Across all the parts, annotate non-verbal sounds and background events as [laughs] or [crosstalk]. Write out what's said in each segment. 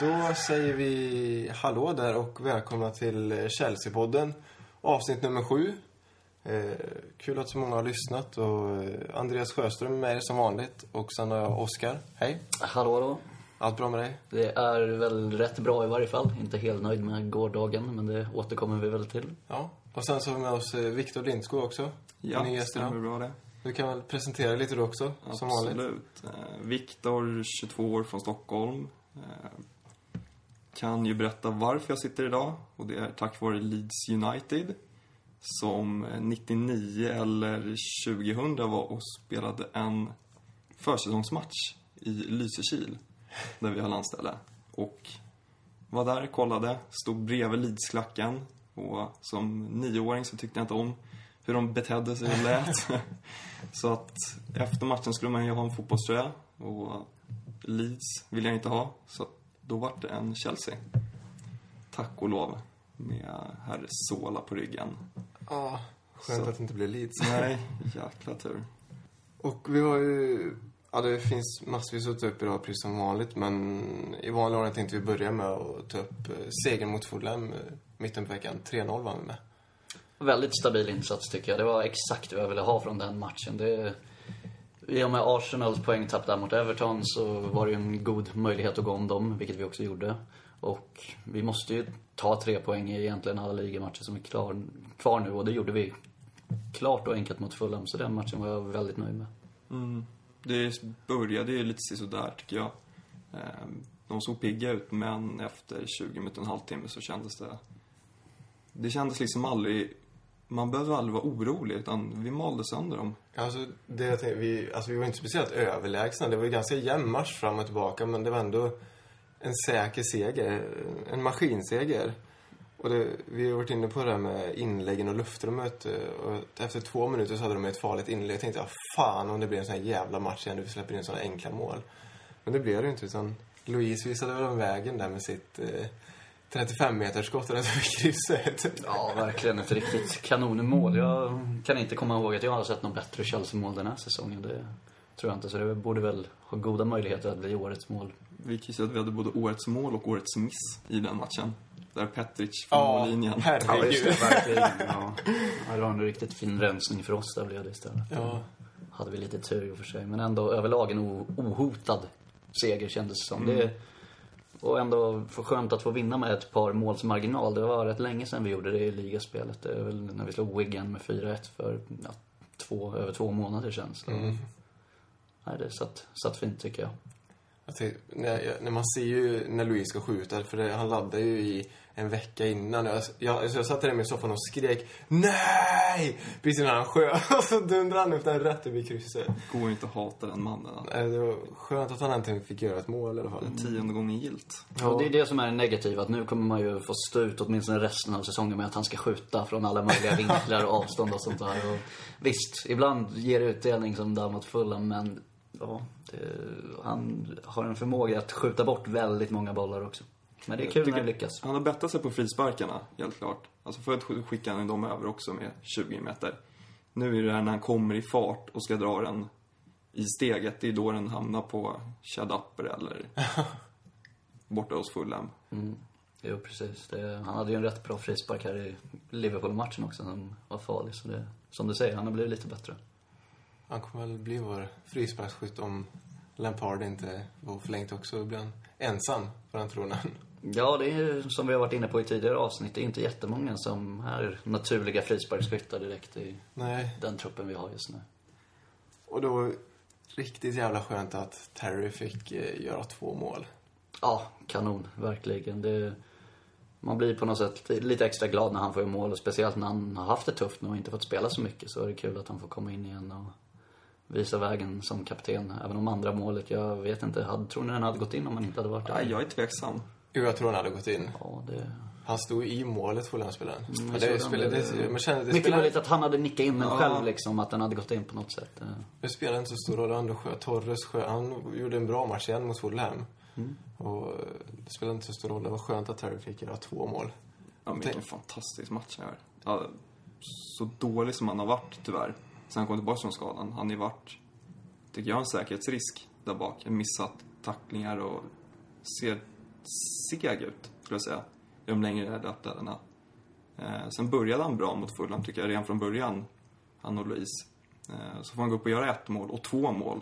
Då säger vi hallå där och välkomna till Chelsea-podden. Avsnitt nummer sju. Eh, kul att så många har lyssnat och eh, Andreas Sjöström är med er som vanligt och sen har jag Oskar. Hej! Hallå då. Allt bra med dig? Det är väl rätt bra i varje fall. Inte helt nöjd med gårdagen, men det återkommer vi väl till. Ja. Och sen så har vi med oss eh, Viktor Lindskog också. Ja, Ny gäst idag. stämmer bra det. Du kan väl presentera lite du också, som vanligt. Absolut. Eh, Viktor, 22 år från Stockholm. Kan ju berätta varför jag sitter idag. Och det är tack vare Leeds United. Som eh, 99 eller 2000 var och spelade en försäsongsmatch i Lysekil. Där vi har landställe. Och var där, kollade, stod bredvid Leedsklacken. Och som nioåring så tyckte jag inte om hur de betedde sig och lät. [laughs] så att efter matchen skulle man ju ha en fotbollströja. Och Leeds vill jag inte ha. Så då vart det en Chelsea. Tack och lov. Med herr Sola på ryggen. Ja, skönt Så. att det inte blev Leeds. Nej, [laughs] jäkla tur. Och vi har ju... Ja, det finns massvis att ta upp idag, precis som vanligt. Men i vanlig ordning tänkte vi börja med att ta upp eh, segern mot Fulham eh, mitten på veckan. 3-0 vann vi med. Väldigt stabil insats tycker jag. Det var exakt vad jag ville ha från den matchen. Det, i och med Arsenals poängtapp där mot Everton så var det ju en god möjlighet att gå om dem, vilket vi också gjorde. Och vi måste ju ta tre poäng i egentligen alla ligamatcher som är klar, kvar nu och det gjorde vi klart och enkelt mot Fulham. Så den matchen var jag väldigt nöjd med. Mm. Det började ju lite sådär tycker jag. Ehm, de såg pigga ut men efter 20 minuter, och en halvtimme så kändes det... Det kändes liksom aldrig... Man behövde aldrig vara orolig utan vi malde sönder dem. Alltså, det jag tänkte, vi, alltså, vi var inte speciellt överlägsna. Det var ju ganska jämn match fram och tillbaka, men det var ändå en säker seger. En maskinseger. Och det, vi har varit inne på det här med inläggen och luftrummet. Eh, och efter två minuter så hade de ett farligt inlägg. Jag tänkte, ja, fan om det blir en sån här jävla match igen. Vi släpper in såna enkla mål. Men det blev det ju inte, utan Louise visade väl vägen där med sitt eh, 35-metersskott över krysset. Ja, verkligen ett riktigt kanonmål. Jag kan inte komma ihåg att jag har sett något bättre Chelsea-mål den här säsongen. Det tror jag inte. Så det borde väl ha goda möjligheter att bli årets mål. Vi kan ju säga att vi hade både årets mål och årets miss i den matchen. Där Petric från Ja, mållinjen. herregud. verkligen. Ja. Ja, det var en riktigt fin rensning för oss där blev det istället. Ja. Hade vi lite tur i och för sig. Men ändå överlag en ohotad seger kändes det som. Det, och ändå för skönt att få vinna med ett par måls marginal. Det var rätt länge sedan vi gjorde det i ligaspelet. Det är väl när vi slog Wigan med 4-1 för ja, två, över två månader sedan. Så. Mm. Nej, det satt, satt fint tycker jag. Tänkte, när, när man ser ju när Louise ska skjuta, för det, han laddar ju i en vecka innan. Jag, jag, så jag satt där med i soffan och skrek NEJ! Precis innan han sköt. [laughs] Och så dundrade han upp den rätt över krysset. Går ju inte att hata den mannen. Det var skönt att han äntligen fick göra ett mål i alla fall. Den tionde gången gilt. Och det är det som är negativt, att nu kommer man ju få stå ut åtminstone resten av säsongen med att han ska skjuta från alla möjliga [laughs] vinklar och avstånd och sånt där. Och visst, ibland ger det utdelning som där mot Fulham, men ja, det, han har en förmåga att skjuta bort väldigt många bollar också. Men det är kul tycker- när det lyckas. Han har bättrat sig på frisparkarna, helt klart. Alltså förut sk- skickade han dem över också med 20 meter. Nu är det här när han kommer i fart och ska dra den i steget. Det är då den hamnar på Chad Upper eller [laughs] borta hos Fulham. Mm. Jo, precis. Det, han hade ju en rätt bra frispark här i Liverpool-matchen också som var farlig. Så det, som du säger, han har blivit lite bättre. Han kommer väl bli vår frisparksskytt om Lampard inte var förlängt också. Då blir han ensam på den tronen. Ja, det är ju som vi har varit inne på i tidigare avsnitt. Det är inte jättemånga som är naturliga frisparksskyttar direkt i Nej. den truppen vi har just nu. Och då var det riktigt jävla skönt att Terry fick eh, göra två mål. Ja, kanon. Verkligen. Det, man blir på något sätt lite extra glad när han får göra mål. Och speciellt när han har haft det tufft nu och inte fått spela så mycket. Så är det kul att han får komma in igen och visa vägen som kapten. Även om andra målet, jag vet inte. Hade, tror ni den hade gått in om han inte hade varit där? Nej, jag är tveksam. Jo, jag tror han hade gått in. Ja, det... Han stod i målet, Fulham-spelaren. Mm, Men jag det såg spelade, den. det, man kände, det Mycket spelade, möjligt att han hade nickat in den Ja. själv liksom, att den hade gått in på något sätt. Eh, det spelade inte så stor roll. Ändå sköt Torres sköt, Han gjorde en bra match igen mot Fulham. Mm. Och eh, det spelade inte så stor roll. Det var skönt att Terry fick göra två mål. Ja, men vilken fantastisk match här. Ja, så dålig som han har varit, tyvärr. Sen han kom tillbaka från skadan. Han har ju varit, tycker jag, en säkerhetsrisk där bak. Missat tacklingar och ser seg ut, skulle jag säga, i de längre löpduellerna. Eh, sen började han bra mot Fulham, tycker jag, redan från början, han och Louise. Eh, så får han gå upp och göra ett mål och två mål.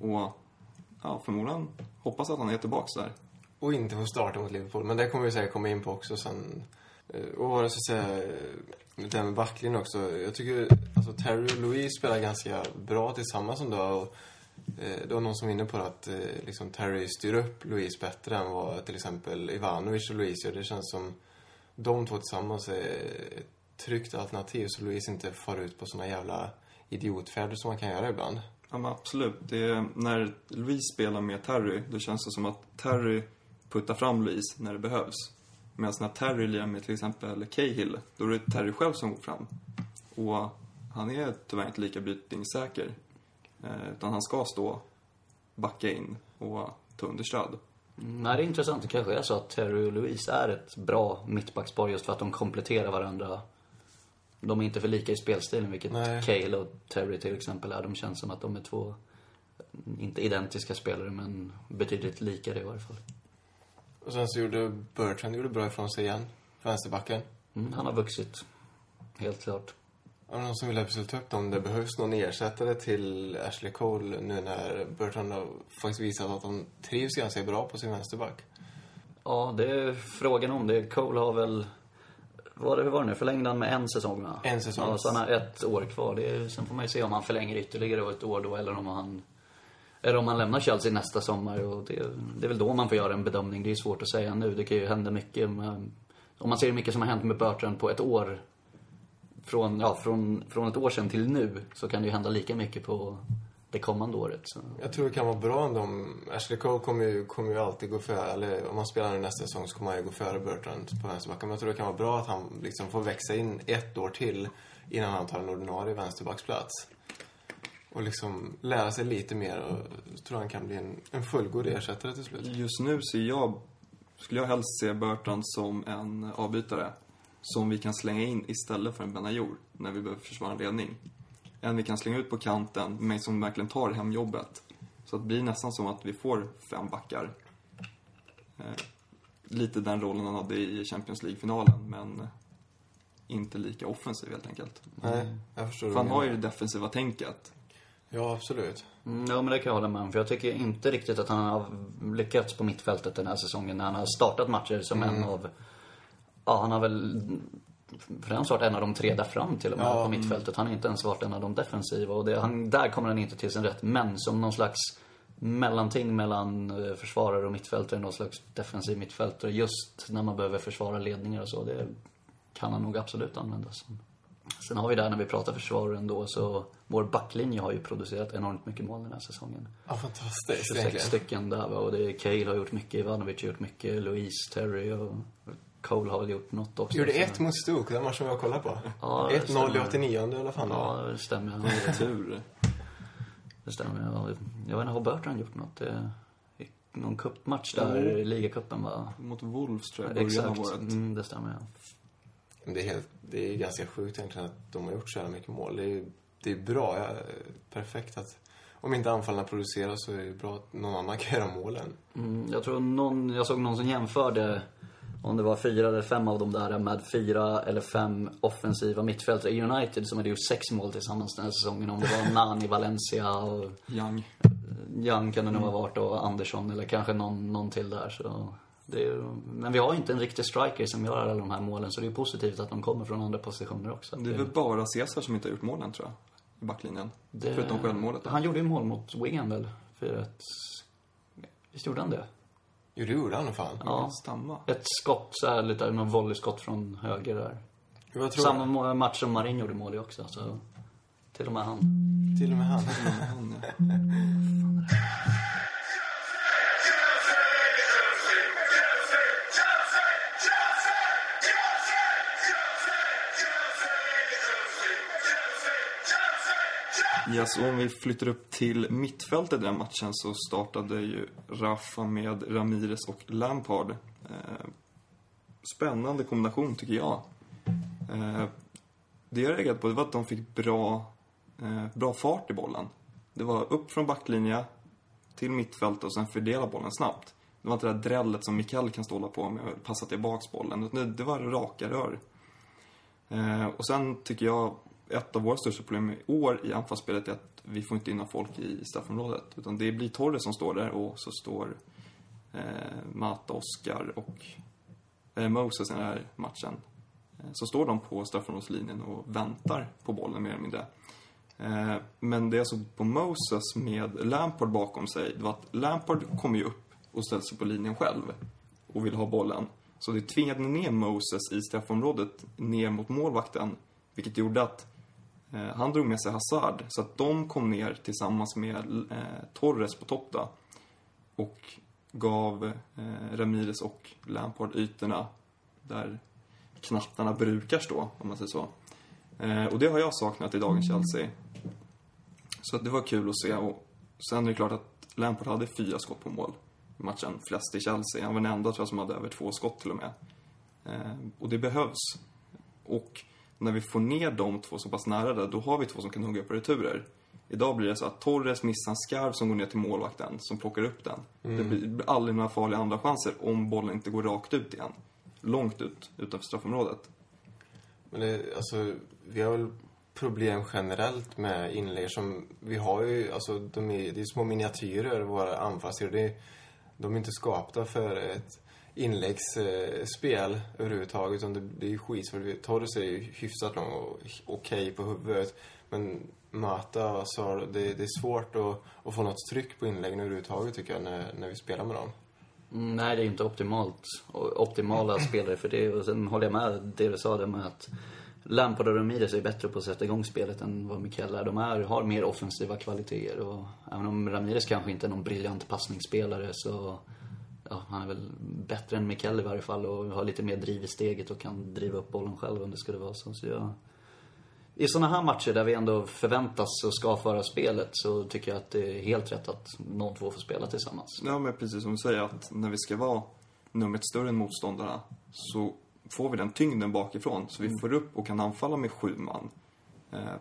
Och ja, förmodligen hoppas att han är tillbaka där. Och inte få starta mot Liverpool. Men det kommer vi säkert komma in på också sen. Eh, och vad jag ska säga, det här med backlinjen också. Jag tycker, alltså Terry och Louise spelar ganska bra tillsammans ändå. Och, Eh, det var någon som var inne på att eh, liksom Terry styr upp Louise bättre än vad till exempel Ivanovic och Louise gör. Det känns som de två tillsammans är ett tryggt alternativ så Louise inte far ut på såna jävla idiotfärder som man kan göra ibland. Ja, men absolut. Det är, när Louise spelar med Terry, då känns det som att Terry puttar fram Louise när det behövs. Medan när Terry lirar med till exempel Cahill, då är det Terry själv som går fram. Och han är tyvärr inte lika brytningssäker. Eh, utan han ska stå, backa in och ta understöd. Mm, Nej, det är intressant. Det kanske är så att Terry och Louise är ett bra mittbackspar just för att de kompletterar varandra. De är inte för lika i spelstilen, vilket Nej. Cale och Terry till exempel är. De känns som att de är två, inte identiska spelare, men betydligt likare i varje fall. Och sen så gjorde Bertrand gjorde bra ifrån sig igen. Vänsterbacken. Mm, han har vuxit, helt klart. Det någon som vill eventuellt ta upp om det behövs någon ersättare till Ashley Cole nu när Bertrand har faktiskt visat att han trivs ganska bra på sin vänsterback? Ja, det är frågan om det. Cole har väl... Vad det, hur var det nu? Förlängde han med en säsong, va? En säsong. Ja, så han har ett år kvar. Det är, sen får man ju se om han förlänger ytterligare ett år då, eller om han... Eller om han lämnar Chelsea nästa sommar. Och det, det är väl då man får göra en bedömning. Det är svårt att säga nu. Det kan ju hända mycket. Med, om man ser hur mycket som har hänt med Bertrand på ett år. Från, ja, från, från ett år sedan till nu. Så kan det ju hända lika mycket på det kommande året. Så. Jag tror det kan vara bra ändå om... Ashley Cole kommer ju, kommer ju alltid gå före, eller om man spelar i nästa säsong så kommer han ju gå före Bertrand på vänsterbacken. Men jag tror det kan vara bra att han liksom får växa in ett år till innan han tar en ordinarie vänsterbacksplats. Och liksom lära sig lite mer och så tror jag han kan bli en, en fullgod ersättare till slut. Just nu ser jag, skulle jag helst se Burton som en avbytare. Som vi kan slänga in istället för en Benayour när vi behöver försvara en ledning. En vi kan slänga ut på kanten, men som verkligen tar hem jobbet. Så att det blir nästan som att vi får fem backar. Eh, lite den rollen han hade i Champions League-finalen, men inte lika offensiv helt enkelt. Nej, jag förstår För vad han du har ju det defensiva tänket. Ja, absolut. Mm, ja, men det kan jag hålla med om. För jag tycker inte riktigt att han har lyckats på mittfältet den här säsongen när han har startat matcher som en av... Ja, han har väl främst varit en av de tre där fram till och med Ja, på mittfältet. Han har inte ens varit en av de defensiva och det, han, där kommer han inte till sin rätt. Men som någon slags mellanting mellan eh, försvarare och mittfältare, någon slags defensiv mittfältare just när man behöver försvara ledningar och så. Det kan han nog absolut användas som. Sen har vi där när vi pratar försvar ändå så vår backlinje har ju producerat enormt mycket mål den här säsongen. Ja, fantastiskt 26 egentligen. stycken där va? och det är Cale har gjort mycket, Ivanovic har gjort mycket, Louise, Terry och Cole har väl gjort något också. Gjorde ett mot Stoke, den matchen vi har kollat på. Ja, det 1-0 i stämmer. 89 i alla fall. Ja, det stämmer. Ja, Tur. Det stämmer. Ja, Jag vet inte, har Bertrand gjort något? Det, i någon cupmatch där, i ligacupen va? Mot Wolves tror jag, början av Exakt. året. Mm, det stämmer ja. Det är, helt, det är ganska sjukt egentligen att de har gjort så jävla mycket mål. Det är, det är bra, ja, perfekt att... Om inte anfallarna producerar så är det bra att någon annan kan göra målen. Mm, jag tror någon, jag såg någon som jämförde om det var fyra eller fem av dem där med fyra eller fem offensiva mittfältare i United som hade gjort sex mål tillsammans den här säsongen. Om det var [laughs] Nani, Valencia och Young. Young kan det nog ha varit och Andersson eller kanske någon, någon till där. Så är, men vi har inte en riktig striker som gör alla de här målen så det är positivt att de kommer från andra positioner också. Det är väl bara Cesar som inte har gjort målen tror jag. I backlinjen. Det- Förutom självmålet. Han gjorde ju mål mot Wigan väl? För ett... Visst gjorde han det? Jo, det gjorde han nog fan. Ja. Stamma. Ett skott så här lite, någon volleyskott från höger där. Jag tror Samma må- match som Marin gjorde mål i också, så till och med han. till och med han. Han, ja. [laughs] Ja, så om vi flyttar upp till mittfältet i den matchen så startade ju Rafa med Ramirez och Lampard. Eh, spännande kombination tycker jag. Eh, det jag reagerade på det var att de fick bra, eh, bra fart i bollen. Det var upp från backlinje till mittfält och sen fördela bollen snabbt. det var inte det där drället som Mikael kan stå och hålla på med att passa tillbaks bollen. Det, det var raka rör. Eh, och sen tycker jag, ett av våra största problem i år i anfallsspelet är att vi får inte in några folk i straffområdet. Utan det blir Torres som står där och så står eh, Mata, Oskar och eh, Moses i den här matchen. Eh, så står de på straffområdeslinjen och väntar på bollen mer eller mindre. Eh, men det jag såg alltså på Moses med Lampard bakom sig, det var att Lampard kom ju upp och ställde sig på linjen själv och ville ha bollen. Så det tvingade ner Moses i straffområdet ner mot målvakten, vilket gjorde att han drog med sig Hazard, så att de kom ner tillsammans med eh, Torres på topp då, och gav eh, Ramirez och Lampard ytorna där knattarna brukar stå, om man säger så. Eh, och det har jag saknat i dagens Chelsea. Så att det var kul att se. Och sen är det klart att Lampard hade fyra skott på mål i matchen. Flest i Chelsea. Han var den enda tror jag som hade över två skott till och med. Eh, och det behövs. Och när vi får ner de två så pass nära där, då har vi två som kan hugga på returer. Idag blir det så att Torres missar en skarv som går ner till målvakten, som plockar upp den. Det blir det blir aldrig några farliga andra chanser om bollen inte går rakt ut igen. Långt ut, utanför straffområdet. Men det, alltså, vi har väl problem generellt med inlägg som... Vi har ju, alltså, de är, det är små miniatyrer, våra anfallssidor. De är inte skapta för ett inläggsspel överhuvudtaget, utan det, det är ju skitsvårt. Torres är ju hyfsat lång och okej på huvudet. Men Mata och Sar, det, det är svårt att, att få något tryck på inläggen överhuvudtaget, tycker jag, när, när vi spelar med dem. Mm, Nej, det är inte optimalt. Optimala [clears throat] spelare för det. Och sen håller jag med det du sa där med att Lampard och Ramirez är bättre på att sätta igång spelet än vad Mikael är. De är, har mer offensiva kvaliteter. Och även om Ramirez kanske inte är någon briljant passningsspelare så... Ja, han är väl bättre än Mikael i varje fall och har lite mer driv i steget och kan driva upp bollen själv om det skulle vara så. så jag, I såna här matcher där vi ändå förväntas och ska föra spelet så tycker jag att det är helt rätt att de två får spela tillsammans. Ja, men precis som du säger att när vi ska vara numret större än motståndarna så får vi den tyngden bakifrån. Så vi får upp och kan anfalla med sju man. Eh,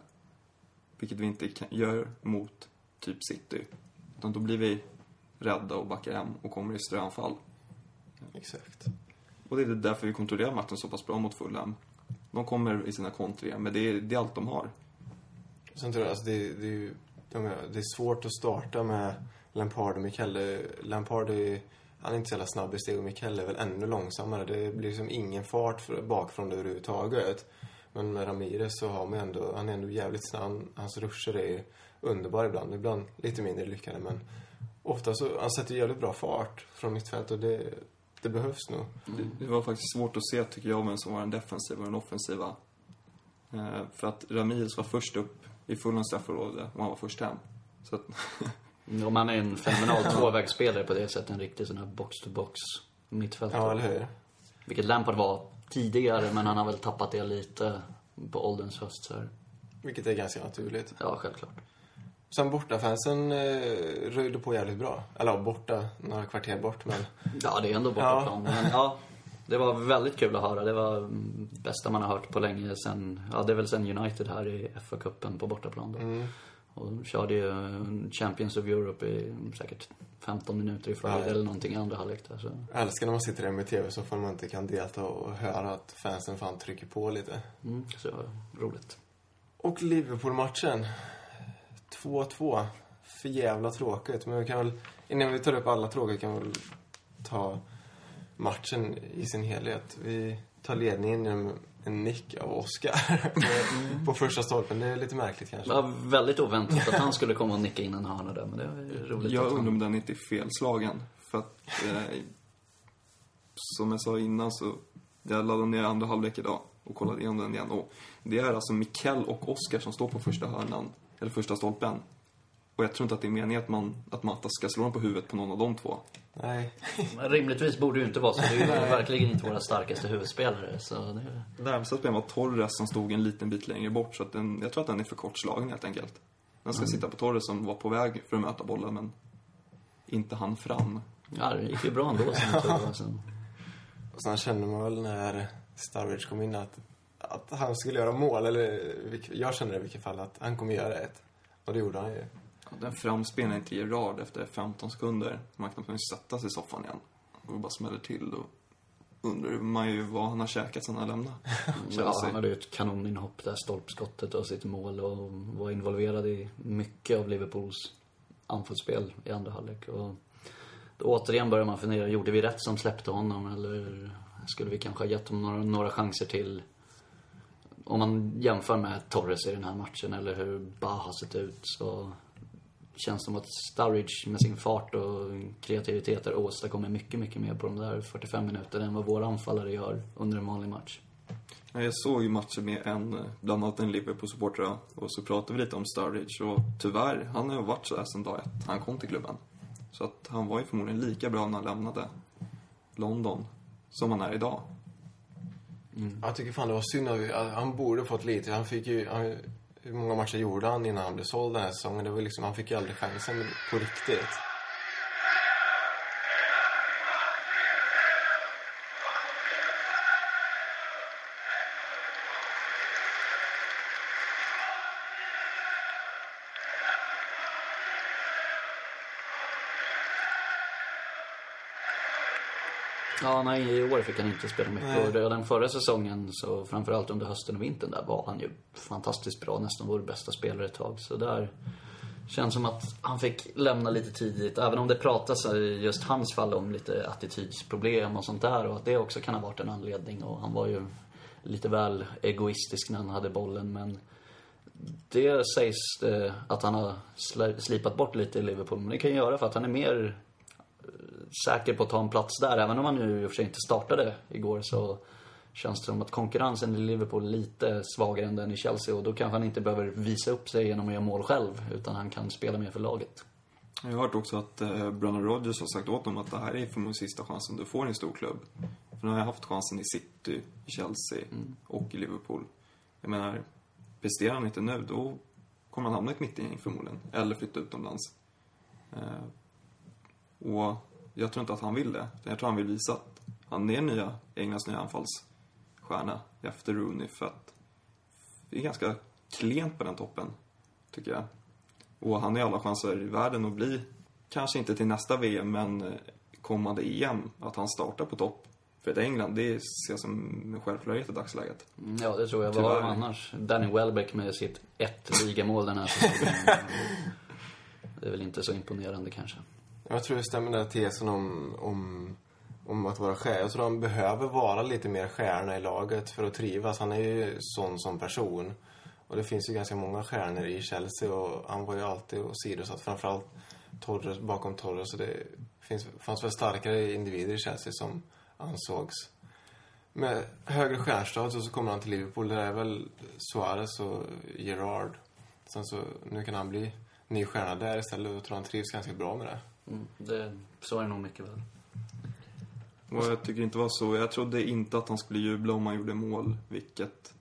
vilket vi inte kan, gör mot typ City. Utan då blir vi rädda och backar hem och kommer i ströanfall. Exakt. Och det är därför vi kontrollerar matchen så pass bra mot Fulham. De kommer i sina kontringar, men det är, det är allt de har. Sen tror jag, alltså det, det, är ju- det är svårt att starta med Lampard och Mikael. Lampard är, han är inte så jävla snabb i steg och Mikael är väl ännu långsammare. Det blir liksom ingen fart för, bakifrån överhuvudtaget. Men med Ramirez så har man ändå, han är ändå jävligt snabb. Han- Hans ruscher är underbara ibland. Ibland lite mindre lyckade men ofta så, han sätter jävligt bra fart från mittfält och det, det behövs nog. Det, det var faktiskt svårt att se, tycker jag, vem som var den defensiva och den offensiva. Eh, för att Ramirez var först upp i Fulhams straffområde och han var först hem. Så att, [laughs] Om han är en fenomenal [laughs] [laughs] tvåvägsspelare på det sättet, en riktig sån här box-to-box mittfältare. Ja, eller hur? Vilket Lampard var tidigare, men han har väl tappat det lite på ålderns höst så här. Vilket är ganska naturligt. Ja, självklart. Sen bortafansen eh, röjde på jävligt bra. Eller ja, borta, några kvarter bort men... Ja, det är ändå bortaplan. Men ja, det var väldigt kul att höra. Det var mm, bästa man har hört på länge sen, ja det är väl sen United här i FA-cupen på bortaplan då. Och körde ju Champions of Europe i säkert 15 minuter i förhållande Ja. eller någonting i andra halvlek där. Så. Jag älskar när man sitter där med tv så får man inte kan delta och höra att fansen fan trycker på lite. Mm, så roligt. Och Liverpool-matchen. 2-2. För jävla tråkigt. Men vi kan väl, innan vi tar upp alla tråkigt kan vi väl ta matchen i sin helhet. Vi tar ledningen genom en nick av Oscar på, [laughs] på första stolpen. Det är lite märkligt Det kanske. var väldigt oväntat att han skulle komma och nicka in en hörna där, men det var ju roligt jag undrar om den inte är felslagen. För att, eh, som jag sa innan så, jag laddade ner andra halvlek idag och kollade igenom den igen. Och det är alltså Mikkel och Oskar som står på första hörnan, eller första stolpen. Och jag tror inte att det är meningen att, man, att Matta ska slå den på huvudet på någon av de två. Nej. Men Rimligtvis borde det ju inte vara så. Det är ju [laughs] verkligen inte våra starkaste huvudspelare. Så det... Närmsta spelaren var Torres som stod en liten bit längre bort. Så att den, jag tror att den är för kortslagen helt enkelt. Den ska sitta på Torres som var på väg för att möta bollen, men inte han fram. Ja, det gick ju bra ändå som tur var. Så. Och sen kände man väl när Sturridge kom in att, att han skulle göra mål. Eller jag kände det i vilket fall att han kommer göra ett. Och det gjorde han ju. Den framspelningen till Gerard efter 15 sekunder. Man knappt hunnit sätta sig i soffan igen. Och bara smäller till. Då undrar man ju vad han har käkat sen han lämnade [laughs] Ja, han hade ju ett kanoninhopp där, stolpskottet och sitt mål och var involverad i mycket av Liverpools anfallsspel i andra halvlek. Och då återigen börjar man fundera, gjorde vi rätt som släppte honom eller skulle vi kanske ha gett honom några, några chanser till? Om man jämför med Torres i den här matchen eller hur Bah har sett ut så känns det som att Sturridge med sin fart och kreativiteter åstadkommer mycket, mycket mer på de där 45 minuterna än vad våra anfallare gör under en vanlig match. Ja, Jag såg ju matchen med en, bland annat en Liverpool-supporter och så pratade vi lite om Sturridge och tyvärr, han har ju varit sådär sedan dag ett. Han kom till klubben. Så att han var ju förmodligen lika bra när han lämnade London som han är idag. Mm. Jag tycker fan det var synd att han borde fått lite. Han fick ju... Han, hur många matcher gjorde han innan han blev såld den här säsongen? Det var liksom, han fick ju aldrig chansen på riktigt. Ja, nej, i år fick han inte spela mycket. Nej. Och redan förra säsongen, så framförallt under hösten och vintern där, var han ju fantastiskt bra. Nästan vår bästa spelare ett tag. Så där känns som att han fick lämna lite tidigt. Även om det pratas i just hans fall om lite attitydsproblem och sånt där. Och att det också kan ha varit en anledning. Och han var ju lite väl egoistisk när han hade bollen. Men det sägs eh, att han har sli- slipat bort lite i Liverpool. Men det kan ju göra för att han är mer säker på att ta en plats där. Även om han nu i och för sig inte startade igår så känns det som att konkurrensen i Liverpool är lite svagare än den i Chelsea. Och då kanske han inte behöver visa upp sig genom att göra mål själv. Utan han kan spela mer för laget. Jag har hört också att eh, Brennan Rodgers har sagt åt honom att det här är förmodligen sista chansen du får i en stor klubb. För nu har jag haft chansen i City, i Chelsea och i Liverpool. Jag menar, presterar han inte nu, då kommer han hamna i ett mittengäng förmodligen. Eller flytta utomlands. Eh, och jag tror inte att han vill det. Jag tror han vill visa att han är nya, Englands nya anfallsstjärna efter Rooney för att det är ganska klent på den toppen, tycker jag. Och han har alla chanser i världen att bli, kanske inte till nästa VM, men eh, kommande EM, att han startar på topp. För ett England, det ser jag som en självklarhet i dagsläget. Mm, Ja, det tror jag. Vad var annars? Danny Welbeck med sitt ett ligamål den här säsongen. [laughs] Det är väl inte så imponerande kanske. Jag tror det stämmer den här tesen om, om, om att vara stjärna. Jag tror han behöver vara lite mer stjärna i laget för att trivas. Han är ju sån som person. Och det finns ju ganska många stjärnor i Chelsea och han var ju alltid åsidosatt. Framförallt Torres, bakom Torres. Så det finns, fanns väl starkare individer i Chelsea som ansågs. Med högre stjärnstatus så kommer han till Liverpool. Där är väl Suarez och Gerard. Sen så, nu kan han bli ny stjärna där istället och tror han trivs ganska bra med det. Mm, det, så är det nog mycket väl. Och jag tycker inte det var så. Jag trodde inte att han skulle jubla om han gjorde mål, vilket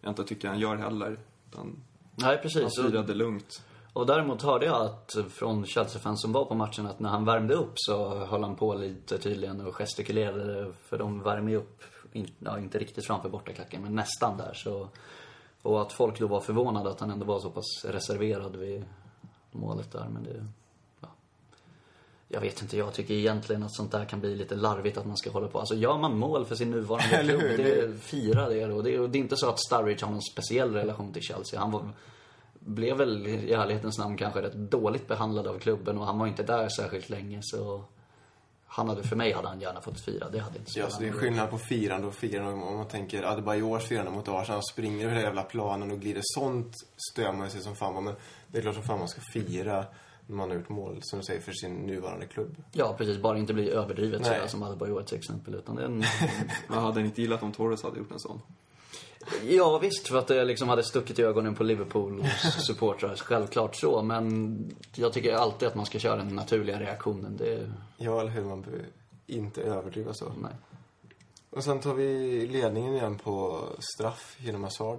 jag inte tycker han gör heller. Utan Nej, han precis. Och, firade lugnt. och däremot hörde jag att från Chelsea-fans som var på matchen att när han värmde upp så höll han på lite tydligen och gestikulerade. För de värmer ju upp, in, ja, inte riktigt framför bortaklacken, men nästan där. Så, och att folk då var förvånade att han ändå var så pass reserverad vid målet där. Men det. Jag vet inte, jag tycker egentligen att sånt där kan bli lite larvigt att man ska hålla på. Alltså gör man mål för sin nuvarande klubb, det, fira det då. Det, är- det är inte så att Sturridge har någon speciell relation till Chelsea. Han var, blev väl i ärlighetens namn kanske rätt dåligt behandlad av klubben och han var inte där särskilt länge så han hade, för mig hade han gärna fått fira. Det hade inte Ja, spelat så det är skillnad på firande och firande. Om man tänker Adebayors firande mot Arsenal, springer över hela jävla planen och glider. Sånt stör man sig som fan på. Men det är klart som fan man ska fira man har gjort mål, som du säger, för sin nuvarande klubb. Ja, precis. Bara inte bli överdrivet Nej. sådär som Adebayor till exempel. Utan en [laughs] Jag hade inte gillat om Torres hade gjort en sån. Ja visst, för att det liksom hade stuckit i ögonen på Liverpool-supportrar. Självklart så, men jag tycker alltid att man ska köra den naturliga reaktionen. Det, Ja, eller hur? Man behöver inte överdriva så. nej. Och sen tar vi ledningen igen på straff genom Hazard.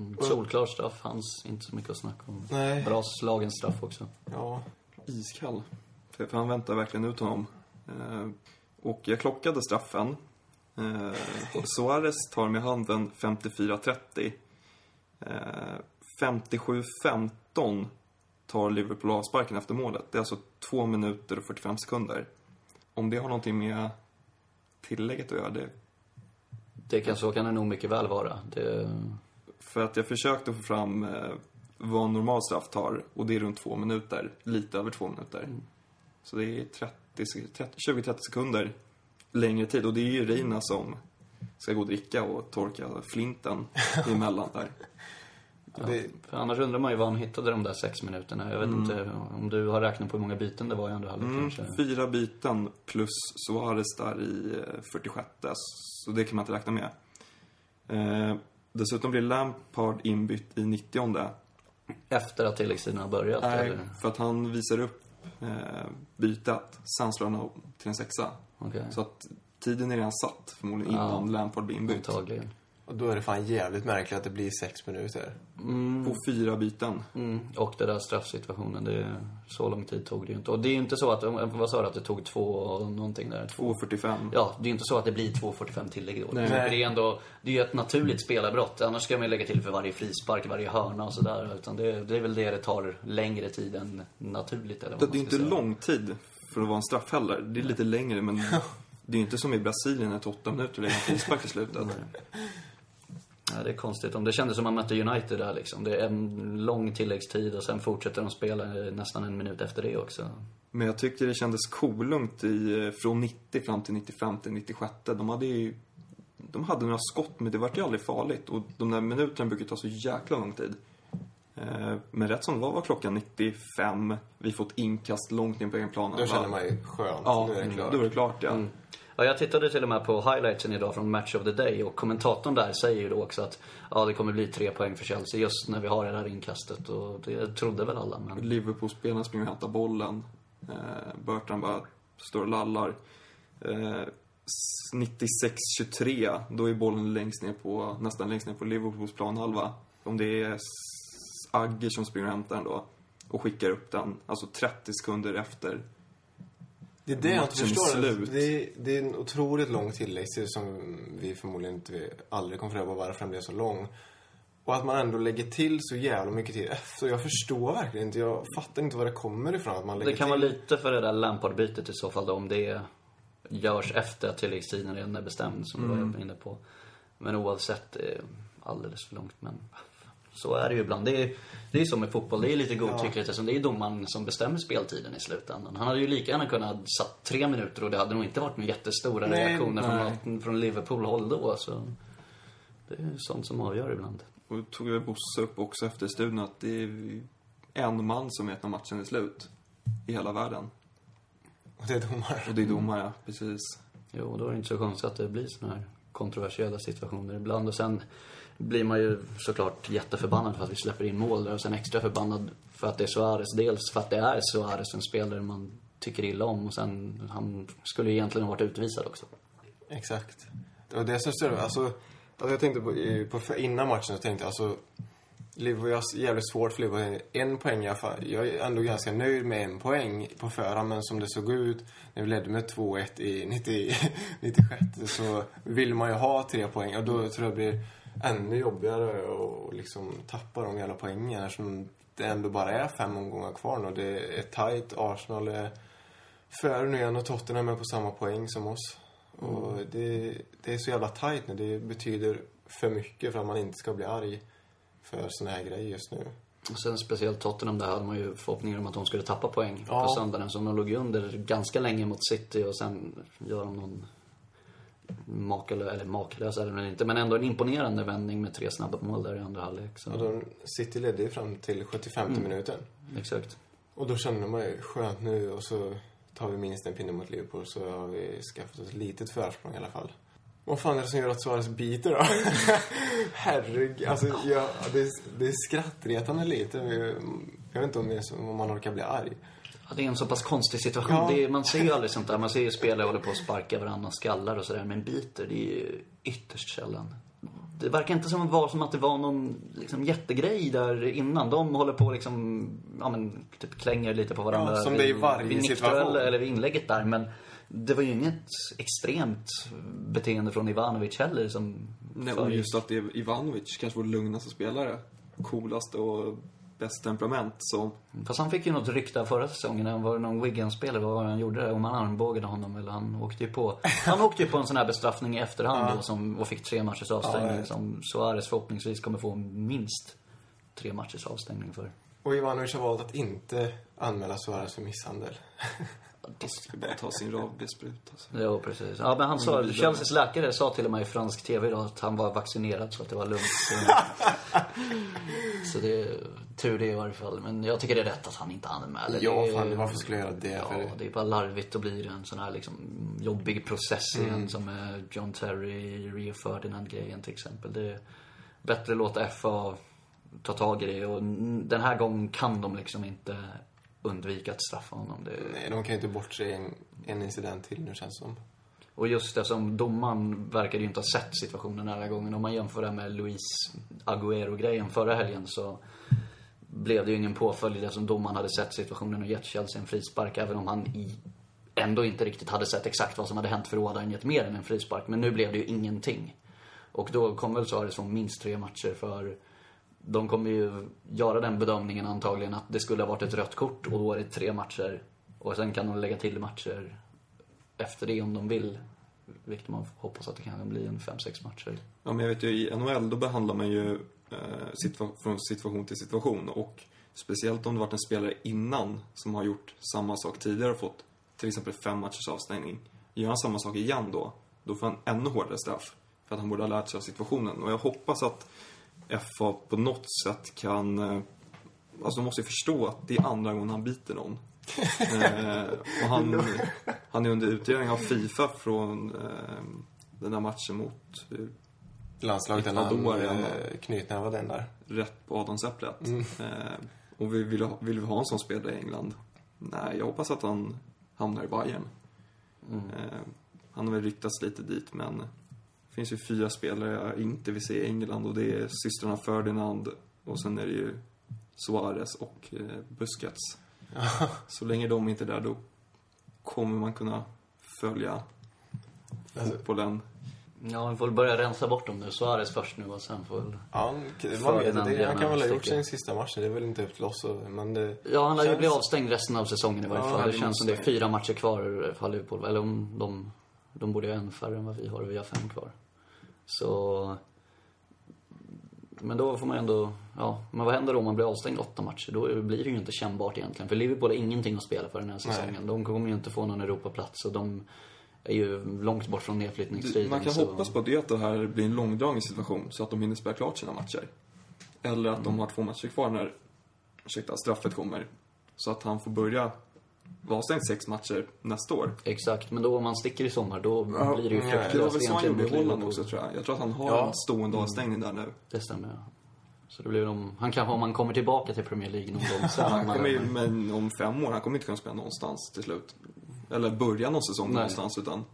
Mm, solklar straff, hans inte så mycket att snacka om. Nej. Bra slagen straff också. Ja, Iskall. För för han väntar verkligen ut honom. Eh, Och jag klockade straffen. Eh, Suarez tar med handen 54-30. Eh, 57-15 tar Liverpool avsparken efter målet. Det är alltså 2 minuter och 45 sekunder. Om det har någonting med tillägget att göra, det... Det kan, så kan det nog mycket väl vara. Det, För att jag försökte få fram eh, vad en normal straff tar och det är runt två minuter. Lite över två minuter. Så det är 30, sek- 30 20-30 sekunder längre tid. Och det är ju Reina som ska gå och dricka och torka flinten [laughs] emellan där. För annars undrar man ju var han hittade de där sex minuterna. Jag vet inte om du har räknat på hur många byten det var i andra halvlek Mm, kanske. fyra byten plus Suarez där i eh, 46 så det kan man inte räkna med. Dessutom blir Lampard inbytt i 90 Efter att tilläggstiden har börjat? Nej, eller? för att han visar upp eh, bytet. Sen slår han till en sexa. Okej. Så att tiden är redan satt, förmodligen innan Lampard blir inbytt. Antagligen. Och då är det fan jävligt märkligt att det blir sex minuter. På fyra byten. Mm. Och det där straffsituationen, det, så lång tid tog det ju inte. Och det är ju inte så att, vad sa du, att det tog två och någonting där? Två 2.45. Ja, det är ju inte så att det blir 2.45 tillägg då. Nej. Det är ändå, det är ju ett naturligt spelarbrott. Annars ska man ju lägga till för varje frispark, varje hörna och sådär. Utan det, det är väl det det tar längre tid än naturligt eller vad Det man är inte säga. lång tid för att vara en straff heller. Det är lite längre, men [laughs] det är inte som i Brasilien, ett åtta minuter lägger en frispark i slutet. Ja, det är konstigt. Om det kändes som man mötte United där liksom. Det är en lång tilläggstid och sen fortsätter de spela nästan en minut efter det också. Men jag tycker det kändes kolugnt i, eh, från 90 fram till 95 till 96. De hade ju de hade några skott, men det var ju aldrig farligt. Och de där minuterna brukar ta så jäkla lång tid. Eh, Men rätt som det var var klockan 95. Vi får ett inkast långt in på egen plan. Då känner man ju skönt. Ja, nu är det klart. då är det klart, ja. Ja, jag tittade till och med på highlightsen idag från Match of the Day och kommentatorn där säger ju då också att ja, det kommer bli tre poäng för Chelsea just när vi har det här inkastet och det trodde väl alla men... Liverpool-spelarna springer och hämtar bollen. Eh, Burton bara står och lallar. Eh, 96-23, då är bollen längst ner på, nästan längst ner på Liverpools planhalva. Om det är Agger som springer och hämtar den då och skickar upp den, alltså 30 sekunder efter. Det är det jag inte förstår. slut. Det är, det är en otroligt lång tilläggstid som vi förmodligen inte aldrig kommer få reda på varför den blev så lång. Och att man ändå lägger till så jävla mycket tid efter. Jag förstår verkligen inte. Jag fattar inte var det kommer ifrån att man lägger Det kan till. vara lite för det där Lampard-bytet i så fall då, om det görs efter att tilläggstiden redan är bestämd, som du var inne på. Men oavsett, alldeles för långt. Men så är det ju ibland. Det är, det är som med fotboll, det är lite godtyckligt eftersom det är domaren som bestämmer speltiden i slutändan. Han hade ju lika gärna kunnat satt tre minuter och det hade nog inte varit några jättestora Nej, reaktioner nej. från, från Liverpool-håll då. Så det är sånt som avgör ibland. Och då tog jag Bosse upp också efter studion att det är en man som vet när matchen är slut. I hela världen. Och det är domare. Och det är domare, precis. Jo, då är det inte så konstigt att det blir såna här kontroversiella situationer ibland. Och sen blir man ju såklart jätteförbannad för att vi släpper in mål där och sen extra förbannad för att det är Suarez. Dels för att det är Suarez, en spelare man tycker illa om och sen han skulle ju egentligen ha varit utvisad också. Exakt. Det var det som störde Alltså, alltså jag tänkte på, på, innan matchen så tänkte jag alltså Liverpool har jävligt svårt för Liverpool. En poäng i alla fall. Jag är ändå ganska nöjd med en poäng på förhand. Men som det såg ut när vi ledde med 2-1 i 90, 96 [laughs] så vill man ju ha tre poäng. Och då tror jag det blir ännu jobbigare att liksom tappa de jävla poängen. Eftersom det ändå bara är fem omgångar kvar nu. Det är tight. Arsenal är före nu igen och Tottenham är på samma poäng som oss. Och det, det är så jävla tight nu. Det betyder för mycket för att man inte ska bli arg för såna här grejer just nu. Och sen speciellt Tottenham, där hade man ju förhoppningar om att de skulle tappa poäng Ja. på söndagen. Så de låg ju under ganska länge mot City och sen gör de någon makalös, eller makalös är väl inte, men ändå en imponerande vändning med tre snabba mål där i andra halvlek. Så, Och de, City ledde ju fram till 75 minuten. exakt. Och då kände man ju skönt nu och så tar vi minst en pinne mot Liverpool så har vi skaffat oss ett litet försprång i alla fall. Vad fan är det som gör att Suarez biter då? [laughs] Herregud, alltså ja, det, är, det är skrattretande lite. Jag vet inte om, är om man orkar bli arg. Ja, det är en så pass konstig situation. Ja. Det är, man ser ju aldrig sånt där. Man ser ju spelare håller på att sparka varandra skallar och sådär. Men biter, det är ju ytterst sällan. Det verkar inte som, var, som att det var någon liksom, jättegrej där innan. De håller på liksom, ja men, typ klänger lite på varandra. Ja, som det är i varje vid situation. Eller vid inlägget där. Men det var ju inget extremt beteende från Ivanovic heller som Nej, och just att det är Ivanovic, kanske vår lugnaste spelare. Coolaste och bäst temperament. Så Fast han fick ju något rykte förra säsongen. Han var någon Wigan-spelare. Vad var han gjorde? där? Om man armbågade honom eller han åkte ju på... [laughs] Han åkte ju på en sån här bestraffning i efterhand då, som, och fick tre matchers avstängning. Ja. Som Suarez förhoppningsvis kommer få minst tre matchers avstängning för. Och Ivanovic har valt att inte anmäla Suarez för misshandel. [laughs] Det ska bara ta sin rabiesspruta. Alltså. Ja, precis. Ja, men han sa, Chelseas läkare sa till och med i fransk TV idag att han var vaccinerad så att det var lugnt. [laughs] Så, det tur det i varje fall. Men jag tycker det är rätt att han inte anmäler. Ja, Det är- fan, varför skulle jag göra det? Ja, det är bara larvigt att bli en sån här liksom jobbig process igen Mm. som med John Terry, Rio Ferdinand-grejen till exempel. Det är bättre att låta FA ta tag i det och den här gången kan de liksom inte undvika att straffa honom. Det, Nej, de kan ju inte bortse en, en incident till nu känns det som. och just det som domaren verkar ju inte ha sett situationen den här gången. Om man jämför det med Luis Agüero-grejen förra helgen så blev det ju ingen påföljd eftersom som domaren hade sett situationen och gett Chelsea en frispark. Även om han i, ändå inte riktigt hade sett exakt vad som hade hänt för då hade han gett mer än en frispark. Men nu blev det ju ingenting. Och då kommer väl Suarez få minst tre matcher för de kommer ju göra den bedömningen antagligen att det skulle ha varit ett rött kort och då är det tre matcher. Och sen kan de lägga till matcher efter det om de vill. Vilket man hoppas att det kan bli en 5-6 matcher. Ja, men jag vet ju, i NHL då behandlar man ju situa- från situation till situation. Och speciellt om det varit en spelare innan som har gjort samma sak tidigare och fått till exempel fem matchers avstängning. Gör han samma sak igen då, då får han ännu hårdare straff. För att han borde ha lärt sig av situationen. Och jag hoppas att FA på något sätt kan... eh, Alltså de måste ju förstå att det är andra gången han biter någon. [laughs] eh, och han, han är under utredning av Fifa från eh, den där matchen mot eh, Landslaget när han eh, knytnävade den där. rätt på adamsäpplet. Mm. Eh, och vi vill, ha, vill vi ha en sån spelare i England? Nej, jag hoppas att han hamnar i Bayern. Eh, han har väl ryktats lite dit, men det finns ju fyra spelare jag inte vill se i England och det är systrarna Ferdinand och sen är det ju Suarez och eh, Busquets. [laughs] Så länge de inte är där, då kommer man kunna följa Alltså, fotbollen. Ja, vi får väl börja rensa bort dem nu. Suarez först nu och sen får väl... Ja, man vet inte. Han kan väl ha gjort sin sista match. Det är väl inte upp till oss. Men det Ja, han lär ju bli avstängd resten av säsongen i varje Ja, fall. Det det känns som det är fyra matcher kvar för Liverpool. Eller om de... De borde ju ha en färre än vad vi har och vi har fem kvar. Så... Men då får man ju ändå... Ja, men vad händer då om man blir avstängd åtta matcher? Då blir det ju inte kännbart egentligen. För Liverpool har ingenting att spela för den här säsongen. De kommer ju inte få någon Europaplats och de är ju långt bort från nedflyttningsstriden. Man kan så- hoppas på att det, att det här blir en långdragen situation så att de hinner spela klart sina matcher. Eller att de har två matcher kvar när ursäkta, straffet kommer. Så att han får börja vara avstängd sex matcher nästa år. Exakt, men då om man sticker i sommar då Ja, blir det ju ja, Det var fruktlöst väl så han gjorde i Holland också tror jag. Jag tror att han har Ja. en stående avstängning där nu. Det stämmer, ja. Så det blir de... Han kanske, om han kommer tillbaka till Premier League någon gång sen. [laughs] Han kommer ju, men om fem år, han kommer inte kunna spela någonstans till slut. Eller börja någon säsong Nej. någonstans utan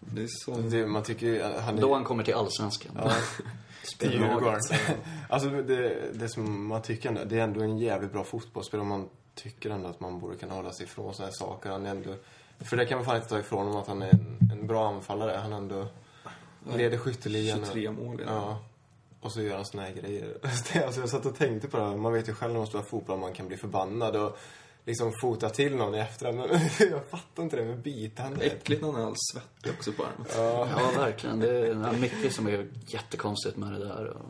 det är så. det, man tycker ju... Han är, Då han kommer till Allsvenskan. Ja, [laughs] till Spelar Djurgården. [laughs] alltså det, det som man tycker ändå, det är ändå en jävligt bra fotbollsspelare. Man tycker ändå att man borde kunna hålla sig ifrån sådana här saker. Han är ändå, för det kan man fan inte ta ifrån honom att han är en, en bra anfallare. Han ändå leder skytteligan. 23 mål. Ja. Och så gör han såna här grejer. Det- [laughs] Alltså jag satt och tänkte på det här. Man vet ju själv när man spelar fotboll att man kan bli förbannad och liksom fota till någon i efterhand. Men [laughs] jag fattar inte det med bitande. Äckligt när han är all svettig också på armen. Ja. Ja, verkligen. Det är mycket som är jättekonstigt med det där. Och...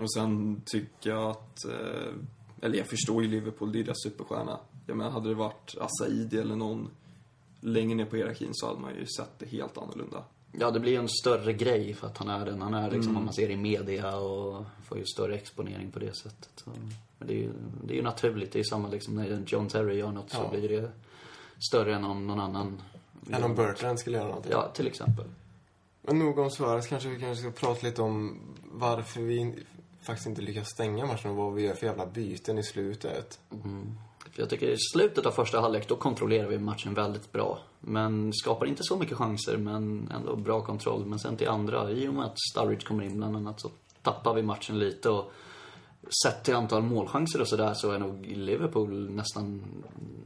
Och sen tycker jag att, eh, eller jag förstår ju Liverpool, det är deras superstjärna. Jag menar, hade det varit Asaidi eller någon längre ner på hierarkin så hade man ju sett det helt annorlunda. Ja, det blir ju en större grej för att han är den han är. Liksom, Om man ser i media och får ju större exponering på det sättet. Så, men det är ju, det är ju naturligt. Det är samma liksom när John Terry gör något så Ja. blir det större än om någon annan Än om Bertrand skulle göra någonting. Ja, till exempel. Men nog om Suarez. Kanske vi kanske ska prata lite om varför vi faktiskt inte lyckas stänga matchen och vad vi gör för jävla byten i slutet. För jag tycker i slutet av första halvlek, då kontrollerar vi matchen väldigt bra. Men skapar inte så mycket chanser, men ändå bra kontroll. Men sen till andra, i och med att Sturridge kommer in bland annat, så tappar vi matchen lite. Och sett till antal målchanser och sådär så är nog Liverpool nästan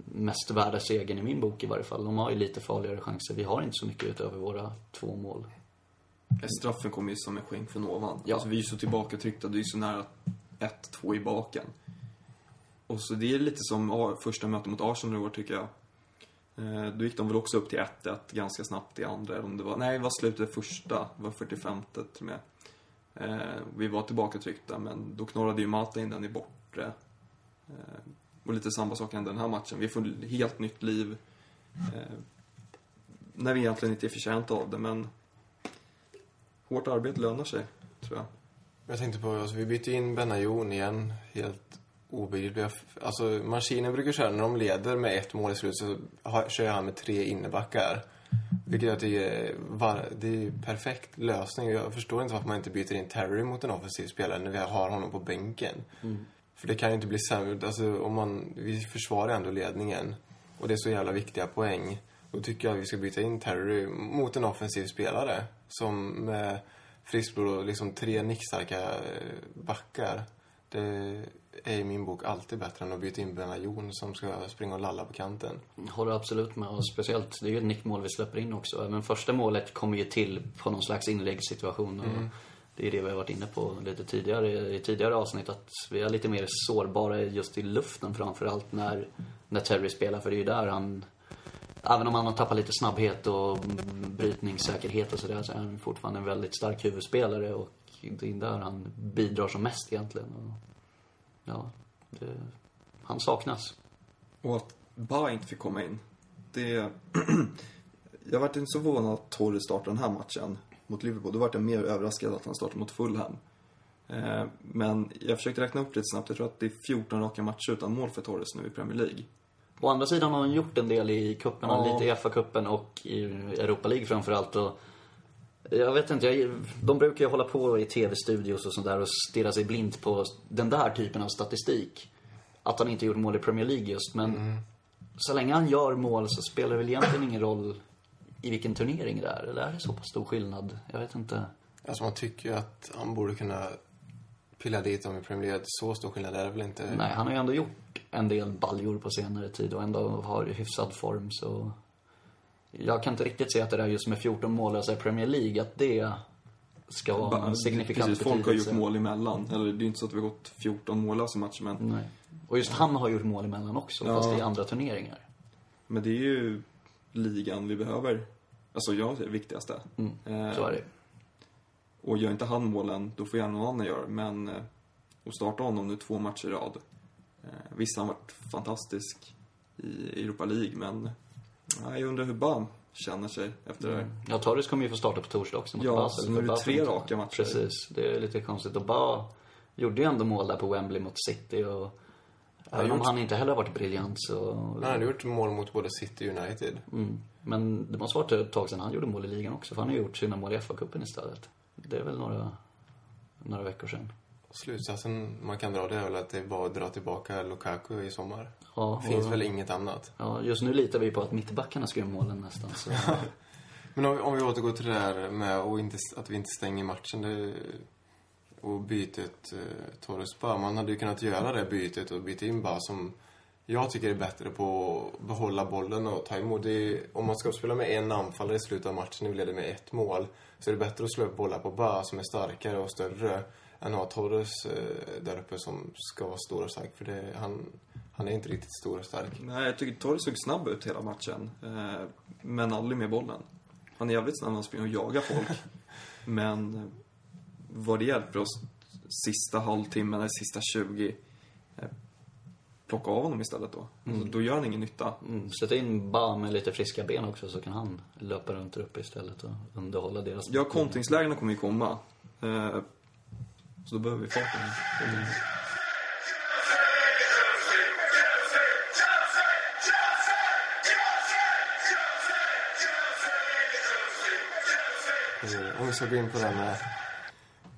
mest värda segern i min bok i varje fall. De har ju lite farligare chanser. Vi har inte så mycket utöver våra två mål. Straffen kommer ju som en skänk från ovan. Ja. Alltså, vi är ju så tillbakatryckta, det är ju så nära 1-2 i baken. Och så det är lite som första mötet mot Arsenal i år tycker jag. Eh, Då gick de väl också upp till 1-1 ganska snabbt i andra. Om det var, nej, det var slutet första. Det var 45 till och med. Eh, Vi var tillbakatryckta, men då knorrade ju Malta in den i bortre. Eh, Och lite samma sak hände den här matchen. Vi får helt nytt liv. eh, När vi egentligen inte är förtjänta av det, men hårt arbete lönar sig, tror jag. Jag tänkte på, alltså, vi bytte in Benayoun igen. Helt obegripligt. Alltså, maskinen brukar köra, när de leder med ett mål i slutet så har, kör han med tre innebackar. Vilket att det är, var, det är perfekt lösning. Jag förstår inte varför man inte byter in Terry mot en offensiv spelare när vi har honom på bänken. För det kan ju inte bli sämre. Alltså, om man, vi försvarar ändå ledningen. Och det är så jävla viktiga poäng. Då tycker jag att vi ska byta in Terry mot en offensiv spelare. Som med friskblod och liksom tre nickstarka backar. Det är i min bok alltid bättre än att byta in Benayoun som ska springa och lalla på kanten. Håller absolut med. Och speciellt, det är ju ett nickmål vi släpper in också. Även första målet kommer ju till på någon slags inläggssituation. Och Det är det vi har varit inne på lite tidigare i tidigare avsnitt. Att vi är lite mer sårbara just i luften framförallt när, när Terry spelar. För det är ju där han... Även om han har tappat lite snabbhet och brytningssäkerhet och sådär så är han fortfarande en väldigt stark huvudspelare. Och det är där han bidrar som mest egentligen. Ja, det, han saknas. Och att Ba inte fick komma in. Det... [clears throat] jag vart inte så förvånad att Torres startade den här matchen mot Liverpool. Då vart jag mer överraskad att han startade mot Fulham. Eh, Men jag försökte räkna upp lite snabbt. Jag tror att det är 14 raka matcher utan mål för Torres nu i Premier League. Å andra sidan har han gjort en del i cuperna, Ja. lite i FA-cupen och i Europa League framförallt. Och jag vet inte, jag, de brukar ju hålla på i tv-studios och sånt där och stirra sig blint på den där typen av statistik. Att han inte gjort mål i Premier League just, men så länge han gör mål så spelar det väl egentligen ingen roll i vilken turnering det är. Eller är det så pass stor skillnad? Jag vet inte. Alltså man tycker ju att han borde kunna pilla dit dem i Premier League. Så stor skillnad är det väl inte? Nej, han har ju ändå gjort en del baljor på senare tid och ändå har hyfsad form så... Jag kan inte riktigt se att det där just med 14 mål i Premier League, att det ska vara Ba- en signifikant Precis, folk har gjort betydelse. mål emellan. Eller det är inte så att vi har gått 14 mållösa matcher, men, Nej. Och just han har gjort mål emellan också, Ja. fast i andra turneringar. men det är ju ligan vi behöver. Alltså jag är det viktigaste. Mm, Eh, så är det. Och gör inte han målen, då får gärna någon annan göra. Men eh, att starta honom nu två matcher i rad. Eh, visst, han har varit fantastisk i Europa League, men ja, jag undrar hur Bam känner sig efter det här. Ja, Torres kommer ju få starta på torsdag också mot Ja, Basel. så nu är det tre raka matcher. Precis, det är lite konstigt. Och bara gjorde ju ändå mål där på Wembley mot City och... Även om han inte heller har varit briljant så... Han hade gjort mål mot både City och United. Mm. Men det måste varit ett tag sedan han gjorde mål i ligan också, för han har gjort sina mål i FA-cupen istället. Det är väl några, några veckor sedan. Slutsatsen man kan dra det är väl att det är bara att dra tillbaka Lukaku i sommar. Ja, Det finns och- väl inget annat. Ja, just nu litar vi på att mittbackarna ska göra målen nästan. Så. [laughs] Men om, om vi återgår till det där med att, inte, att vi inte stänger matchen. Det, och bytet eh, Torres Ba. Man hade ju kunnat göra det bytet och byta in Ba som jag tycker är bättre på att behålla bollen och ta emot. Är, om man ska spela med en anfallare i slutet av matchen och vi leder med ett mål så är det bättre att slå upp bollar på Ba som är starkare och större än att ha Torres där uppe som ska vara stor och stark. För det, han, han är inte riktigt stor och stark. Nej, jag tycker Torres såg snabb ut hela matchen. Eh, men aldrig med bollen. Han är jävligt snabb när han springer och jagar folk. [laughs] men eh, vad det hjälper oss sista halvtimmen eller sista 20 eh, plocka av honom istället då. Alltså, då gör han ingen nytta. Mm, sätta in Ba med lite friska ben också så kan han löpa runt där uppe istället och underhålla deras... Ja, kontringslägena kommer ju komma. Eh, så då behöver vi farten. Om vi ska gå in på det här med,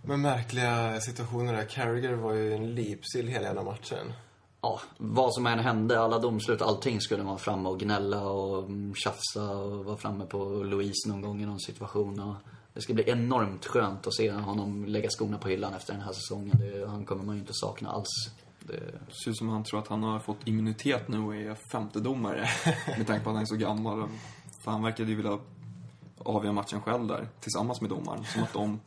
med märkliga situationer där. Carragher var ju en lipsill hela jävla matchen. Ja, vad som än hände, alla domslut, allting skulle vara framme och gnälla och mm, tjafsa och vara framme på Louise någon gång i någon situation. Och det ska bli enormt skönt att se honom lägga skorna på hyllan efter den här säsongen. Det, han kommer man ju inte sakna alls. Det, Det ser ut som han tror att han har fått immunitet nu och är femtedomare. [laughs] med tanke på att han är så gammal. För han verkade ju vilja avgöra matchen själv där, tillsammans med domaren. Som att de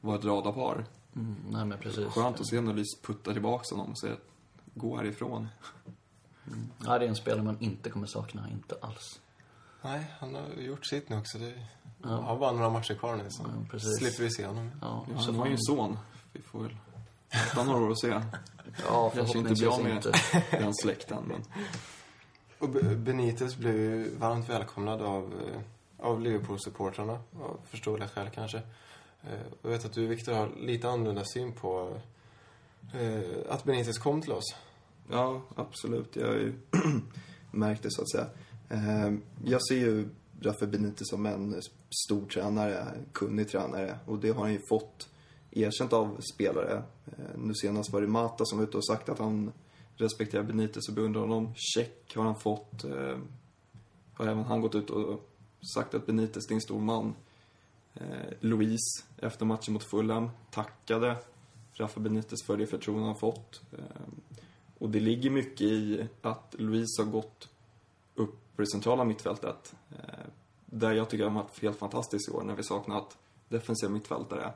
var ett radarpar. mm, nej men precis. Skönt att se när Lys puttar tillbaka honom och säger att gå härifrån. Ja, det är en spelare man inte kommer sakna, inte alls. Nej, han har gjort sitt nu också. Det Ja. har bara några matcher kvar nu, så Ja, slipper vi se honom. Ja, Ja, så han har ju en son. Vi får väl vänta några år och se. [laughs] Ja, Kanske inte blir förhoppningsvis av med inte. [laughs] den släkten, men... Och Benitez blev ju varmt välkomnad av, eh, av Liverpool-supportrarna. Av förståeliga skäl kanske. Eh, Jag vet att du, Viktor, har lite annorlunda syn på eh, att Benitez kom till oss. Ja, absolut. Jag har ju [clears throat] märkt det, så att säga. Eh, Jag ser ju Rafa Benitez som en stor tränare, kunnig tränare. Och det har han ju fått erkänt av spelare. Eh, nu senast var det Mata som var ute och sagt att han respekterar Benitez och beundrar honom. Check har han fått. Eh, har även han gått ut och sagt att Benitez är en stor man. Eh, Louise, efter matchen mot Fulham, tackade Rafa Benitez för det förtroende han fått. Och det ligger mycket i att Louise har gått upp på det centrala mittfältet. Eh, där jag tycker han har varit helt fantastisk i år när vi saknat defensiva mittfältare.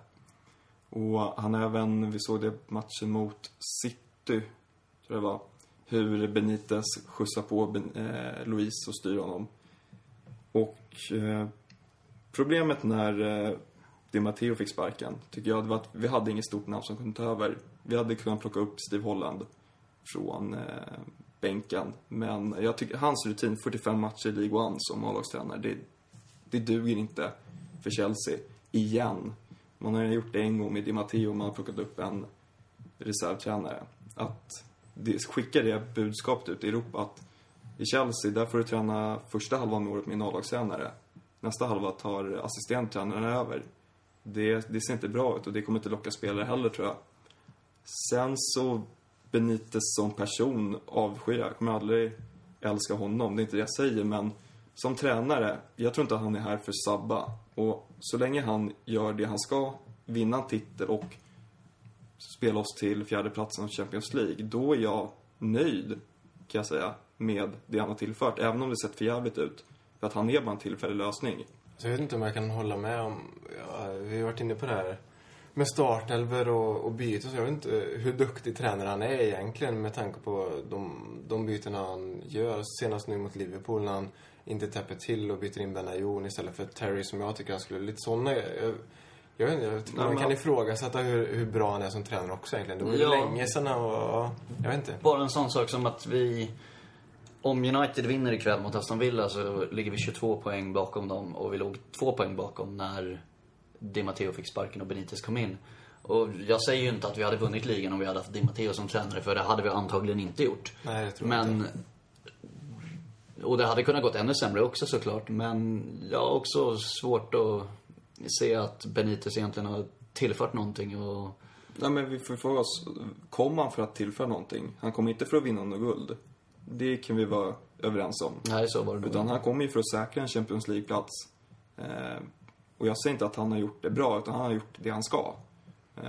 Och han även, vi såg det matchen mot City, tror jag det var, hur Benitez skjutsar på ben, eh, Louise och styr honom. Och eh, problemet när eh, Di Matteo fick sparken, tycker jag, det var att vi hade inget stort namn som kunde ta över. Vi hade kunnat plocka upp Steve Holland från eh, bänken. Men jag tycker hans rutin, 45 matcher i League One som A-lagstränare, det, det duger inte för Chelsea. Igen. Man har gjort det en gång med Di Matteo, man har plockat upp en reservtränare. Att det, skicka det budskapet ut i Europa att i Chelsea, där får du träna första halvan med året med en A-lagstränare. Nästa halva tar assistenttränaren över. Det, det ser inte bra ut och det kommer inte locka spelare heller tror jag. Sen så Benitez som person avskyr jag. Jag kommer aldrig älska honom, det är inte det jag säger, men som tränare, jag tror inte att han är här för att sabba. Och så länge han gör det han ska, vinna en titel och spela oss till fjärdeplatsen av Champions League, då är jag nöjd, kan jag säga, med det han har tillfört. Även om det sett för jävligt ut. För att han är bara en tillfällig lösning. Så jag vet inte om jag kan hålla med om... Ja, vi har varit inne på det här med startelver och, och byten. Så jag vet inte hur duktig tränare han är egentligen med tanke på de, de bytena han gör. Senast nu mot Liverpool när han inte täpper till och byter in Benayoun istället för Terry som jag tycker han skulle... Lite såna... Jag, jag vet inte, jag tycker Nej, man men- kan ifrågasätta hur, hur bra han är som tränare också egentligen. Det var ju Ja. länge sedan han var... Jag vet inte. Bara en sån sak som att vi... Om United vinner ikväll mot Aston Villa så ligger vi 22 poäng bakom dem och vi låg två poäng bakom när Di Matteo fick sparken och Benitez kom in. Och jag säger ju inte att vi hade vunnit ligan om vi hade haft Di Matteo som tränare, för det hade vi antagligen inte gjort. Nej, det tror jag Men... inte. Och det hade kunnat gått ännu sämre också såklart, men jag har också svårt att se att Benitez egentligen har tillfört någonting och... Nej, men vi får fråga oss, kom han för att tillföra någonting? Han kom inte för att vinna något guld. Det kan vi vara överens om. Nej, så var det nog. Utan han kom ju för att säkra en Champions League-plats. Eh, och jag säger inte att han har gjort det bra, utan han har gjort det han ska. Eh,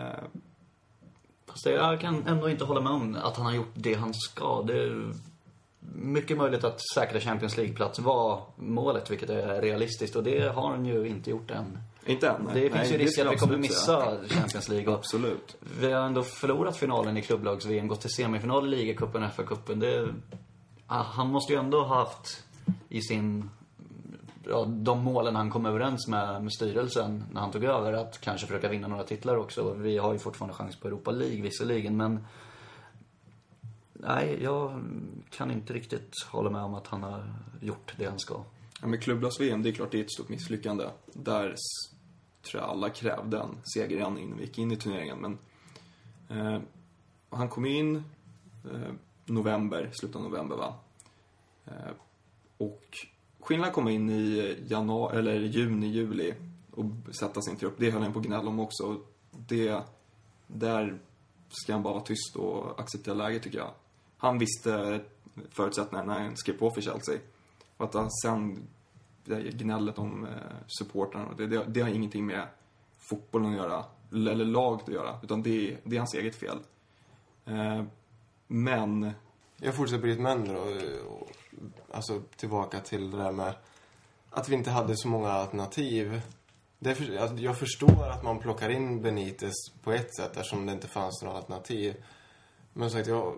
Fast jag kan ändå inte hålla med om att han har gjort det han ska. Det är mycket möjligt att säkra Champions League-plats var målet, vilket är realistiskt. Och det har han ju inte gjort än. inte än. Det finns ju risk att vi kommer absolut säga. missa Champions League. Och Absolut. vi har ändå förlorat finalen i klubblags-VM, gått till semifinal i ligacupen, FA-cupen. Det... ah, Han måste ju ändå ha haft i sin... Ja, de målen han kom överens med, med styrelsen när han tog över, att kanske försöka vinna några titlar också. Vi har ju fortfarande chans på Europa League visserligen, men... Nej, jag kan inte riktigt hålla med om att han har gjort det han ska. Ja, men klubblags-VM, det är klart det är ett stort misslyckande. Där tror jag alla krävde en seger innan vi gick in i turneringen. Men eh, han kom in eh, november, slutet av november va. Eh, och skillnaden komma in i januari, eller juni, juli och sätta sin trupp. Det höll han på att gnälla om också. Det, där ska han bara vara tyst och acceptera läget tycker jag. Han visste förutsättningarna när han skrev på för Chelsea. Och att han sen, det gnället om eh, supportrarna, det, det, det har ingenting med fotbollen att göra, eller laget att göra, utan det, är- det är hans eget fel. Eh, men, jag fortsätter på ditt men då. och- Alltså tillbaka till det där med att vi inte hade så många alternativ. Det för, alltså, jag förstår att man plockar in Benitez på ett sätt eftersom det inte fanns några alternativ. Men som sagt, jag,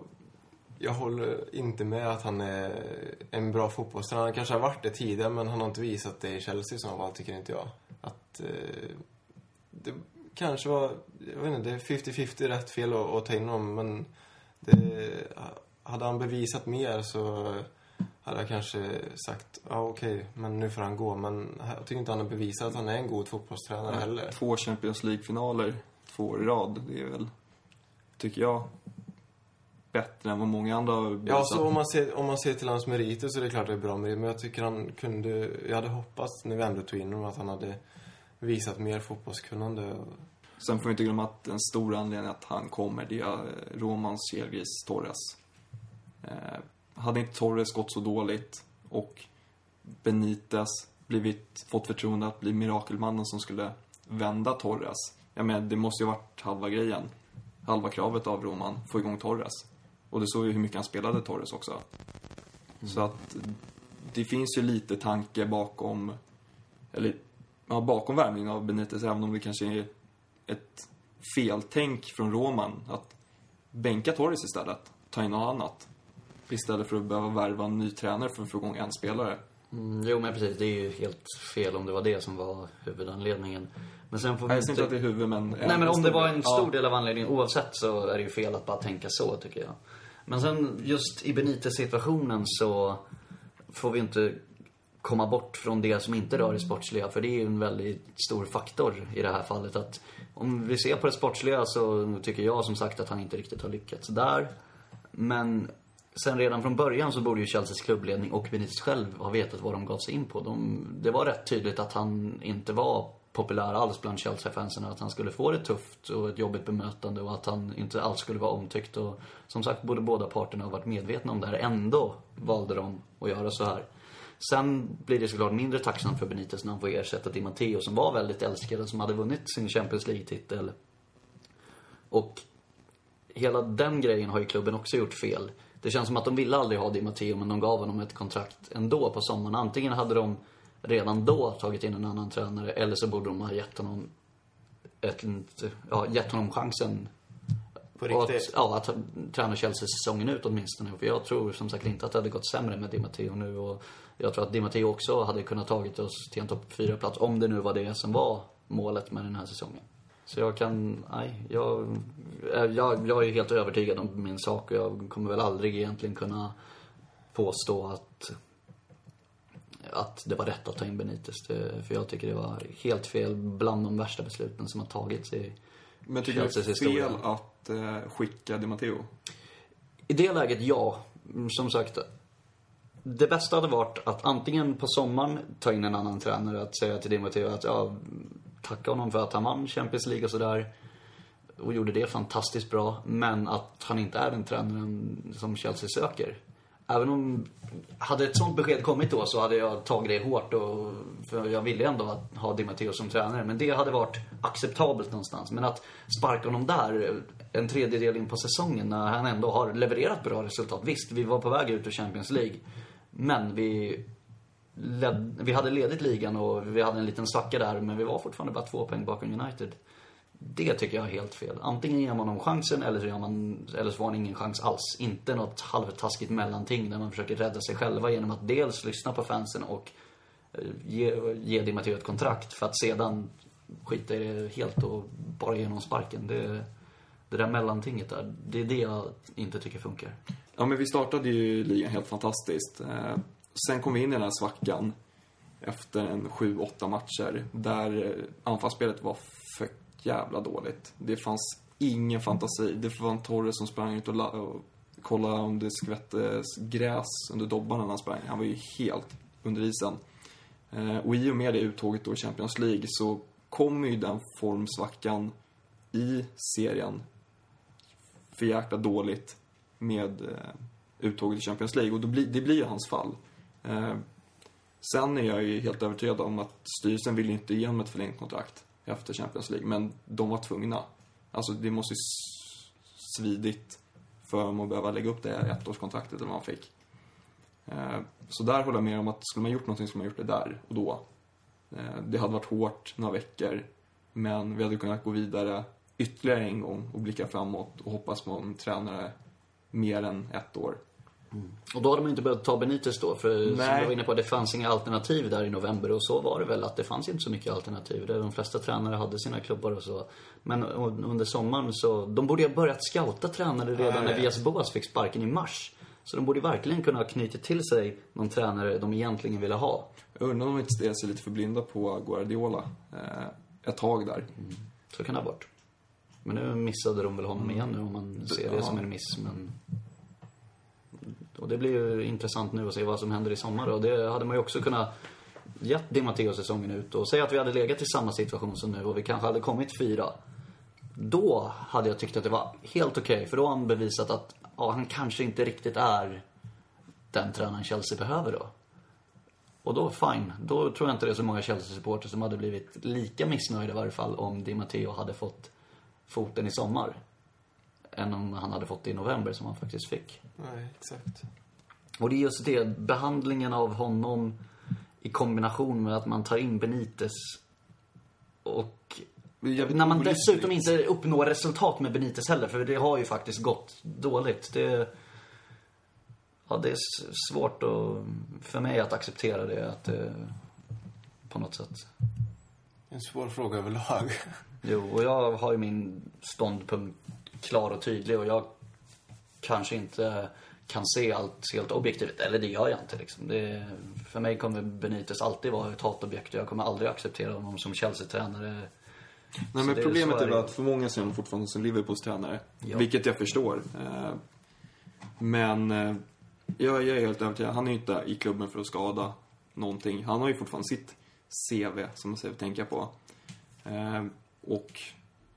jag håller inte med att han är en bra fotbollstränare. Han kanske har varit det tidigare, men han har inte visat det i Chelsea i så fall, tycker inte jag. Att eh, det kanske var, jag vet inte, det är 50-50 rätt fel att, att ta in honom, men det, hade han bevisat mer så hade jag kanske sagt, ja okej, men nu får han gå. Men jag tycker inte han har bevisat att han är en god fotbollstränare heller. Två Champions League-finaler två år i rad. Det är väl, tycker jag, bättre än vad många andra har Ja, bevisat. så om man, ser, om man ser till hans meriter så är det klart det är bra meriter. Men jag tycker han kunde... Jag hade hoppats, när vi ändå tog in honom, att han hade visat mer fotbollskunnande. Sen får vi inte glömma att en stor anledning att han kommer, det är eh, Romans kelgris Torres. Eh, hade inte Torres gått så dåligt och Benitez blivit, fått förtroende att bli mirakelmannen som skulle vända Torres. Jag menar, det måste ju varit halva grejen. Halva kravet av Roman, få igång Torres. Och det såg ju hur mycket han spelade Torres också. Så att det finns ju lite tanke bakom, eller ja, bakom värvningen av Benitez, även om det kanske är ett feltänk från Roman att bänka Torres istället, ta in något annat. Istället för att behöva värva en ny tränare för att få igång en spelare. Mm, jo, men precis. Det är ju helt fel om det var det som var huvudanledningen. Men sen får vi säger inte att det är huvud, men... Nej, men om det var en stor del av anledningen oavsett så är det ju fel att bara tänka så, tycker jag. Men sen just i Benitez-situationen så får vi inte komma bort från det som inte rör det sportsliga. För det är ju en väldigt stor faktor i det här fallet. Att om vi ser på det sportsliga så tycker jag som sagt att han inte riktigt har lyckats där. Men sen redan från början så borde ju Chelseas klubbledning och Benitez själv ha vetat vad de gav sig in på. De, det var rätt tydligt att han inte var populär alls bland Chelsea-fansen. Att han skulle få det tufft och ett jobbigt bemötande och att han inte alls skulle vara omtyckt. Och som sagt, borde båda parterna ha varit medvetna om det här. Ändå valde de att göra så här. Sen blir det såklart mindre tacksamt för Benitez när han får ersätta Di Matteo som var väldigt älskad och som hade vunnit sin Champions League-titel. Och hela den grejen har ju klubben också gjort fel. Det känns som att de ville aldrig ha Di Matteo, men de gav honom ett kontrakt ändå på sommaren. Antingen hade de redan då tagit in en annan tränare, eller så borde de ha gett honom, ett, ja, gett honom chansen. På riktigt. Att, ja, att träna Chelsea säsongen ut åtminstone. För jag tror som sagt inte att det hade gått sämre med Di Matteo nu. Och jag tror att Di Matteo också hade kunnat tagit oss till en topp 4-plats, om det nu var det som var målet med den här säsongen. Så jag kan, nej, jag, jag, jag är helt övertygad om min sak och jag kommer väl aldrig egentligen kunna påstå att att det var rätt att ta in Benitez. Det, för jag tycker det var helt fel bland de värsta besluten som har tagits i Men tycker du det är historia. fel att eh, skicka Di Matteo? I det läget, ja. Som sagt, det bästa hade varit att antingen på sommaren ta in en annan tränare. Att säga till Di Matteo att, ja, tacka honom för att han vann Champions League och sådär. Och gjorde det fantastiskt bra. Men att han inte är den tränaren som Chelsea söker. Även om, hade ett sånt besked kommit då så hade jag tagit det hårt och, för jag ville ändå ha Di Matteo som tränare. Men det hade varit acceptabelt någonstans. Men att sparka honom där en tredjedel in på säsongen när han ändå har levererat bra resultat. Visst, vi var på väg ut ur Champions League. Men vi, led, vi hade ledigt ligan och vi hade en liten svacka där. Men vi var fortfarande bara två poäng bakom United. Det tycker jag är helt fel. Antingen ger man dem chansen eller så, gör man, eller så får han ingen chans alls. Inte något halvtaskigt mellanting där man försöker rädda sig själva genom att dels lyssna på fansen och eh, ge, ge Di Matteo ett kontrakt för att sedan skita i det helt och bara ge honom sparken. Det, det där mellantinget där, det är det jag inte tycker funkar. Ja, men vi startade ju ligan helt fantastiskt. Eh, Sen kom vi in i den här svackan efter en sju, åtta matcher där eh, anfallsspelet var för jävla dåligt. Det fanns ingen fantasi. Det var en Torres som sprang ut och, la- och kollade om det skvätte gräs under dobbarna när han sprang. Han var ju helt under isen. Eh, och i och med det uttåget då i Champions League så kommer ju den formsvackan i serien för jäkla dåligt med eh, uttåget i Champions League. Och då blir, det blir ju hans fall. Eh, sen är jag ju helt övertygad om att styrelsen vill ju inte ge honom ett förlängt kontrakt efter Champions League. Men de var tvungna. Alltså det måste ju svidit för dem att behöva lägga upp det här ettårskontraktet eller vad han fick. Eh, så där håller jag med om att skulle man gjort någonting skulle man gjort det där och då. Eh, det hade varit hårt några veckor. Men vi hade kunnat gå vidare ytterligare en gång och blicka framåt och hoppas på en tränare mer än ett år. Och då hade man inte behövt ta Benitez då, för som Nej. jag var inne på, det fanns inga alternativ där i november och så var det väl att det fanns inte så mycket alternativ. De flesta tränare hade sina klubbar och så. Men under sommaren så, de borde ju ha börjat scouta tränare redan Ja, när. Vias Boas fick sparken i mars. Så de borde verkligen kunna ha knutit till sig någon tränare de egentligen ville ha. Jag undrar om de inte stirrar sig lite för blinda på Guardiola eh, ett tag där. Så kan det ha varit. Men nu missade de väl honom igen nu om man ser det ja. som en miss. Men... Och det blir ju intressant nu att se vad som händer i sommar. Och det hade man ju också kunnat gett Di Matteo säsongen ut. Och säga att vi hade legat i samma situation som nu och vi kanske hade kommit fyra. Då hade jag tyckt att det var helt okej. för då har han bevisat att ja, han kanske inte riktigt är den tränaren Chelsea behöver då. Och då, fine. Då tror jag inte det är så många Chelsea-supporter som hade blivit lika missnöjda i varje fall om Di Matteo hade fått foten i sommar. Än om han hade fått det i november som han faktiskt fick. Nej, exakt. Och det är just det, behandlingen av honom i kombination med att man tar in Benitez och när man dessutom inte uppnår resultat med Benitez heller, för det har ju faktiskt gått dåligt. Det, ja, det är svårt att, för mig att acceptera det, att det, på något sätt. En svår fråga överlag. Jo, och jag har ju min ståndpunkt klar och tydlig och jag kanske inte kan se allt helt objektivt. Eller det gör jag inte liksom. Det, för mig kommer Benitez alltid vara ett hatobjekt och jag kommer aldrig acceptera honom som Chelsea-tränare. Nej, men problemet är väl att för många ser honom fortfarande som Liverpools tränare. Ja. Vilket jag förstår. Eh, Men eh, jag, jag är helt övertygad. Han är ju inte i klubben för att skada någonting. Han har ju fortfarande sitt CV som man säger att tänka på. Eh, Och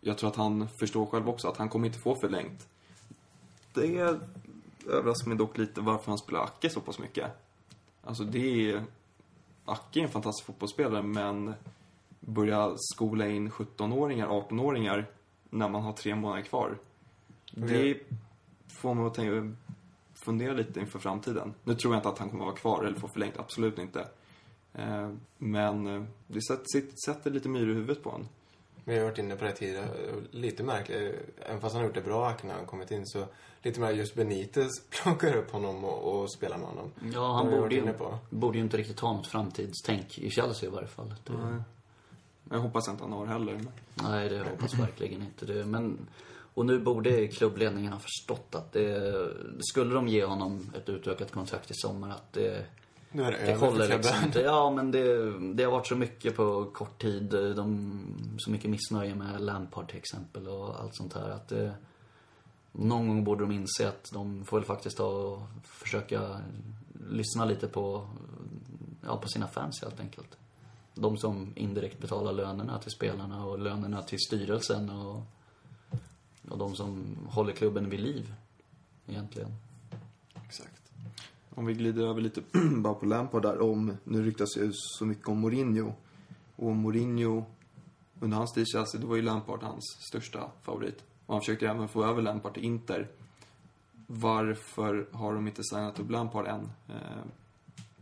jag tror att han förstår själv också att han kommer inte få förlängt. Det överraskar mig dock lite varför han spelar Acke så pass mycket. Alltså det är... Acke är en fantastisk fotbollsspelare men börja skola in 17-åringar, 18-åringar när man har tre månader kvar. Det får man att tänka, fundera lite inför framtiden. Nu tror jag inte att han kommer att vara kvar eller få förlängt, absolut inte. Eh, Men eh, det sätter lite myror i huvudet på honom. Vi har varit inne på det tidigare. Lite märkligt. Även fast han har gjort det bra när han kommit in så lite mer just Benitez [laughs] plockar upp honom och, och spelar med honom. Ja, han borde ju, inne på. borde ju inte riktigt ha något framtidstänk i Chelsea i varje fall. Det, Jag hoppas inte han har heller. Nej, det hoppas verkligen inte det. Men, och nu borde klubbledningen ha förstått att det, skulle de ge honom ett utökat kontrakt i sommar, att det, Nu är det, det över håller liksom inte. [laughs] Ja, men det, det har varit så mycket på kort tid. De, så mycket missnöje med Lampard till exempel och allt sånt här. Att det, någon gång borde de inse att de får väl faktiskt ta och försöka lyssna lite på, ja, på sina fans helt enkelt. De som indirekt betalar lönerna till spelarna och lönerna till styrelsen och, och de som håller klubben vid liv, egentligen. Exakt. Om vi glider över lite. [clears throat] bara på Lampard där, om, nu ryktas ju så mycket om Mourinho. Och Mourinho, under hans tid i Chelsea, då var ju Lampard hans största favorit. Och han försökte även få över Lampard till Inter. Varför har de inte signat upp Lampard än? Eh,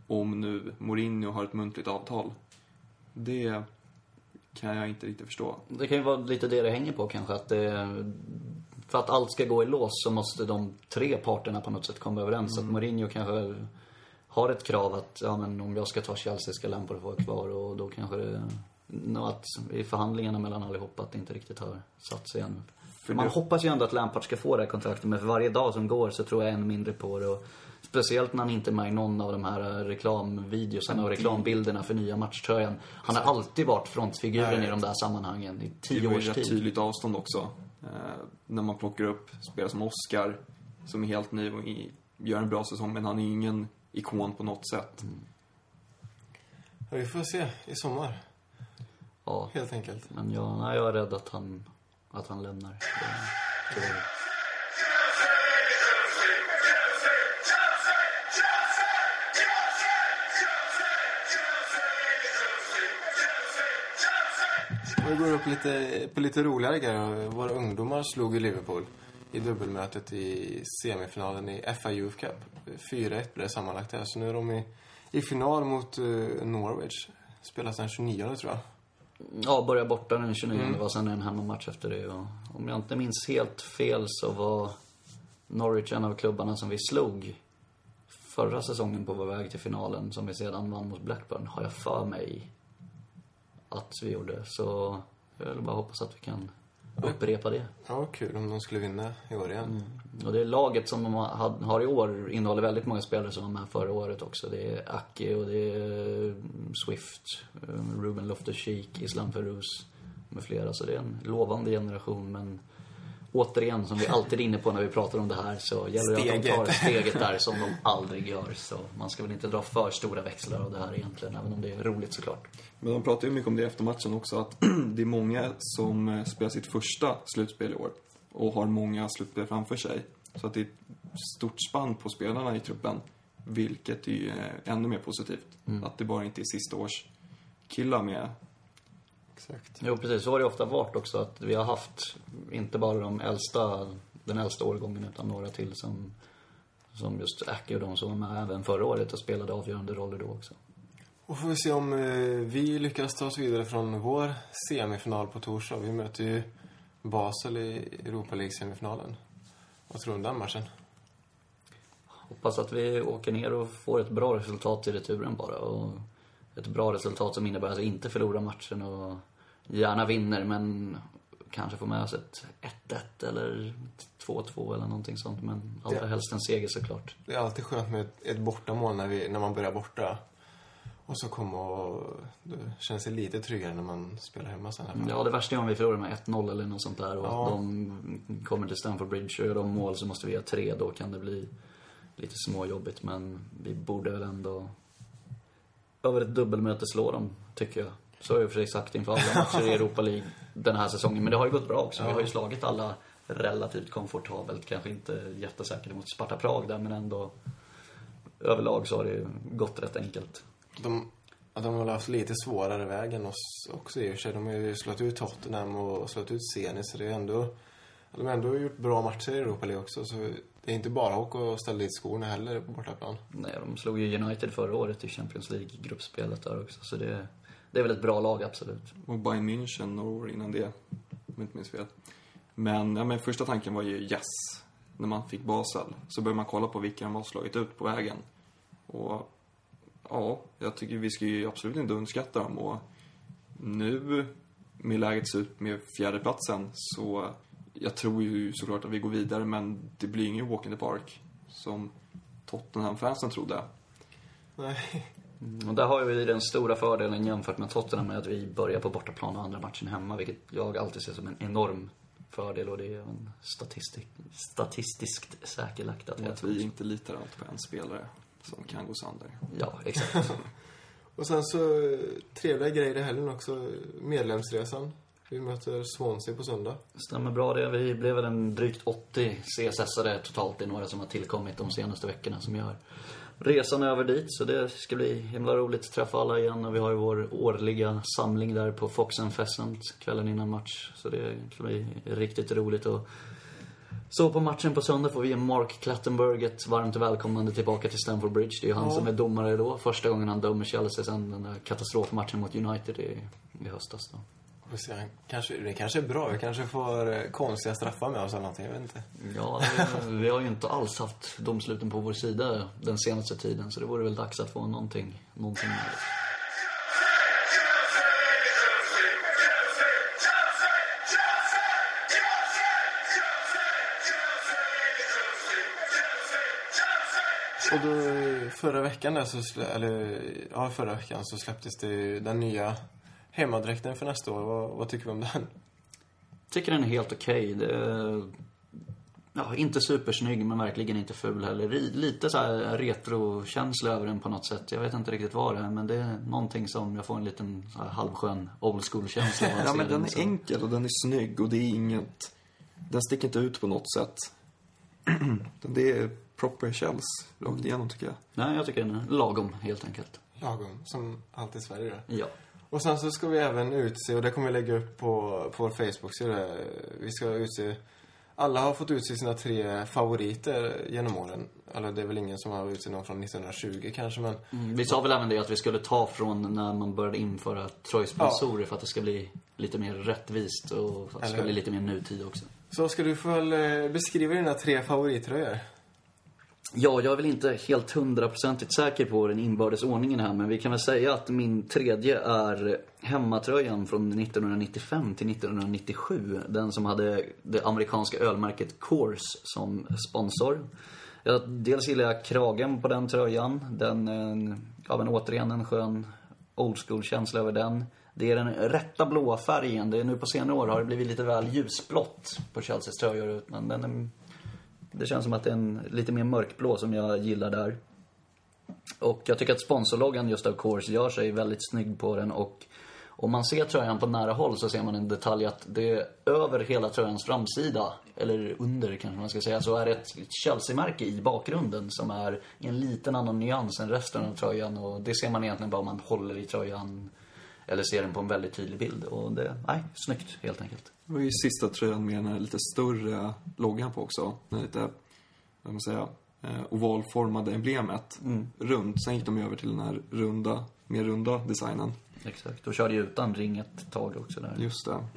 om nu Mourinho har ett muntligt avtal. Det kan jag inte riktigt förstå. Det kan ju vara lite det det hänger på kanske. Att det, för att allt ska gå i lås så måste de tre parterna på något sätt komma överens. Att Mourinho kanske har ett krav att, ja men om jag ska ta Chelsea ska Lampard få vara kvar och då kanske det, att i förhandlingarna mellan allihopa att det inte riktigt har satt sig än. För Man det- hoppas ju ändå att Lampard ska få det här kontraktet men för varje dag som går så tror jag ännu mindre på det. Och speciellt när han inte är med i någon av de här reklamvideorna och reklambilderna för nya matchtröjan. Han har alltid varit frontfiguren i de där sammanhangen i Det tio var ju års rätt tid. tydligt avstånd också. Eh, när man plockar upp spelare som Oscar, som är helt ny och gör en bra säsong, men han är ingen ikon på något sätt. Ja, vi får se i sommar, Ja, helt enkelt. men jag, nej, jag är rädd att han, att han lämnar. [laughs] Det, det, vi går upp lite, på lite roligare grejer. Våra ungdomar slog ju Liverpool i dubbelmötet i semifinalen i FA Youth Cup. 4-1 blev det sammanlagt där. Så nu är de i, i final mot uh, Norwich. Spelas den 29 tror jag. ja, börjar borta den 29 Mm. det var sen en hemmamatch efter det. Och om jag inte minns helt fel så var Norwich en av klubbarna som vi slog förra säsongen på vår väg till finalen, som vi sedan vann mot Blackburn, har jag för mig att vi gjorde. Så jag vill bara hoppas att vi kan upprepa det. Ja, kul om de skulle vinna i år igen. Och det laget som de har i år innehåller väldigt många spelare som var med förra året också. Det är Ake och det är Swift, eh, Ruben Loftus-Cheek, Islam Feruz med flera. Så det är en lovande generation men återigen, som vi alltid är inne på när vi pratar om det här, så gäller det att de tar Steget. [laughs] där som de aldrig gör. Så man ska väl inte dra för stora växlar av det här egentligen, även om det är roligt såklart. Men de pratar ju mycket om det efter matchen också, att [clears throat] det är många som eh, spelar sitt första slutspel i år och har många slutspel framför sig. Så att det är ett stort spann på spelarna i truppen, vilket är ju eh, ännu mer positivt. Att det bara inte är sista års killar med. Exakt. Jo, precis. Så har det ofta varit också. Att vi har haft inte bara de äldsta, den äldsta årgången, utan några till som, som just Ake och de som var med även förra året och spelade avgörande roller då också. Och får vi se om eh, vi lyckas ta oss vidare från vår semifinal på torsdag. Vi möter ju Basel i Europa League-semifinalen. Vad tror du om den matchen? Hoppas att vi åker ner och får ett bra resultat i returen bara. Och ett bra resultat som innebär att vi inte förlorar matchen och gärna vinner, men kanske får med oss ett 1-1 eller 2-2 eller någonting sånt. Men allra helst en seger såklart. Det är alltid skönt med ett, ett bortamål när, vi, när man börjar borta. Och så komma och... Det känns det lite tryggare när man spelar hemma sen. fall. Ja, det värsta är om vi förlorar med 1-0 eller något sånt där och Ja. att de kommer till Stamford Bridge och gör de mål så måste vi göra tre. Då kan det bli lite småjobbigt, men vi borde väl ändå över ett dubbelmöte slå dem, tycker jag. Så har jag i och för sig sagt inför alla matcher i Europa League den här säsongen. Men det har ju gått bra också. Vi har ju slagit alla relativt komfortabelt. Kanske inte jättesäkert mot Sparta Prag där, men ändå överlag så har det gått rätt enkelt. De, de har haft lite svårare väg än oss också i och för sig. De har ju slått ut Tottenham och slått ut Zenit, så det är ändå... De har ändå gjort bra matcher i Europa League också, så det är inte bara att åka och ställa dit skorna heller på bortaplan. Nej, de slog ju United förra året i Champions League-gruppspelet där också. Så det, det är väl ett bra lag, absolut. Och Bayern München några år innan det, om jag inte minns fel. Men, ja, men första tanken var ju yes. När man fick Basel så började man kolla på vilka de har slagit ut på vägen. Och ja, jag tycker vi ska ju absolut inte underskatta dem. Och nu, med läget ser ut med fjärdeplatsen, så jag tror ju såklart att vi går vidare, men det blir ingen walk in the park som Tottenham-fansen trodde. Nej. Och där har vi den stora fördelen jämfört med Tottenham med att vi börjar på bortaplan och andra matchen hemma, vilket jag alltid ser som en enorm fördel och det är en statistik, statistiskt säkerlagt att att vi inte litar allt på en spelare som kan gå sönder. Ja, exakt. [laughs] Och sen så, eh, trevliga grejer i helgen också. Medlemsresan. Vi möter Swansea på söndag. Stämmer bra det. Vi blev väl en drygt 80 CSS-are totalt. Det är några som har tillkommit de senaste veckorna som gör resan över dit. Så det ska bli himla roligt att träffa alla igen. Och vi har ju vår årliga samling där på Fox and Pheasant kvällen innan match. Så det ska bli riktigt roligt. Och så på matchen på söndag får vi ge Mark Clattenburg ett varmt välkomnande tillbaka till Stamford Bridge. Det är ju han Ja. som är domare då. Första gången han dömer Chelsea sen den där katastrofmatchen mot United i, i höstas då. Får se, kanske, det kanske är bra. Vi kanske får eh, konstiga straffar med oss eller någonting. Jag vet inte. Ja, vi, vi har ju inte alls haft domsluten på vår sida den senaste tiden. Så det vore väl dags att få någonting, någonting med det. Och då, eh, förra veckan där så, eller, ja förra veckan så släpptes det den nya hemmadräkten för nästa år. Vad, vad tycker vi om den? Tycker den är helt okej. Är, Ja, inte supersnygg men verkligen inte ful heller. Lite så här retrokänsla över den på något sätt. Jag vet inte riktigt vad det är men det är någonting som jag får en liten så här halvskön old school-känsla [laughs] Ja, men den är så. enkel och den är snygg och det är inget... Den sticker inte ut på något sätt. [clears throat] det är proper shells rakt igenom tycker jag. Nej, jag tycker den är lagom helt enkelt. Lagom, som allt i Sverige då. Ja. Och sen så ska vi även utse, och det kommer vi lägga upp på, på vår Facebook-sida. Vi ska utse, alla har fått utse sina tre favoriter genom åren. Eller det är väl ingen som har utsett någon från 1920 kanske, men Mm, Vi sa väl även det att vi skulle ta från när man började införa tröjsponsorer för att det ska bli lite mer rättvist och för att det ska Eller- bli lite mer nutid också. Så ska du få väl eh, beskriva dina tre favorittröjor. Ja, jag är väl inte helt hundraprocentigt säker på den inbördes ordningen här, men vi kan väl säga att min tredje är hemmatröjan från 1995 till 1997. Den som hade det amerikanska ölmärket Coors som sponsor. Jag, dels gillar jag kragen på den tröjan. Den, gav ja men återigen en skön old school-känsla över den. Det är den rätta blåa färgen. Det är nu på senare år har det blivit lite väl ljusblått på Chelseas tröjor. Men den är, det känns som att det är en lite mer mörkblå som jag gillar där. Och jag tycker att sponsorloggan just av Coors gör sig väldigt snygg på den och om man ser tröjan på nära håll så ser man en detalj att det är över hela tröjans framsida, eller under kanske man ska säga, så är det ett Chelsea-märke i bakgrunden som är i en liten annan nyans än resten av tröjan och det ser man egentligen bara om man håller i tröjan eller ser den på en väldigt tydlig bild och det, nej, snyggt helt enkelt. Det var ju sista tröjan med den här lite större loggan på också. Lite, vad man säga, eh, ovalformade emblemet. Runt. Sen gick de över till den här runda, mer runda designen. Exakt, och körde ju utan ring ett tag också där. Just det.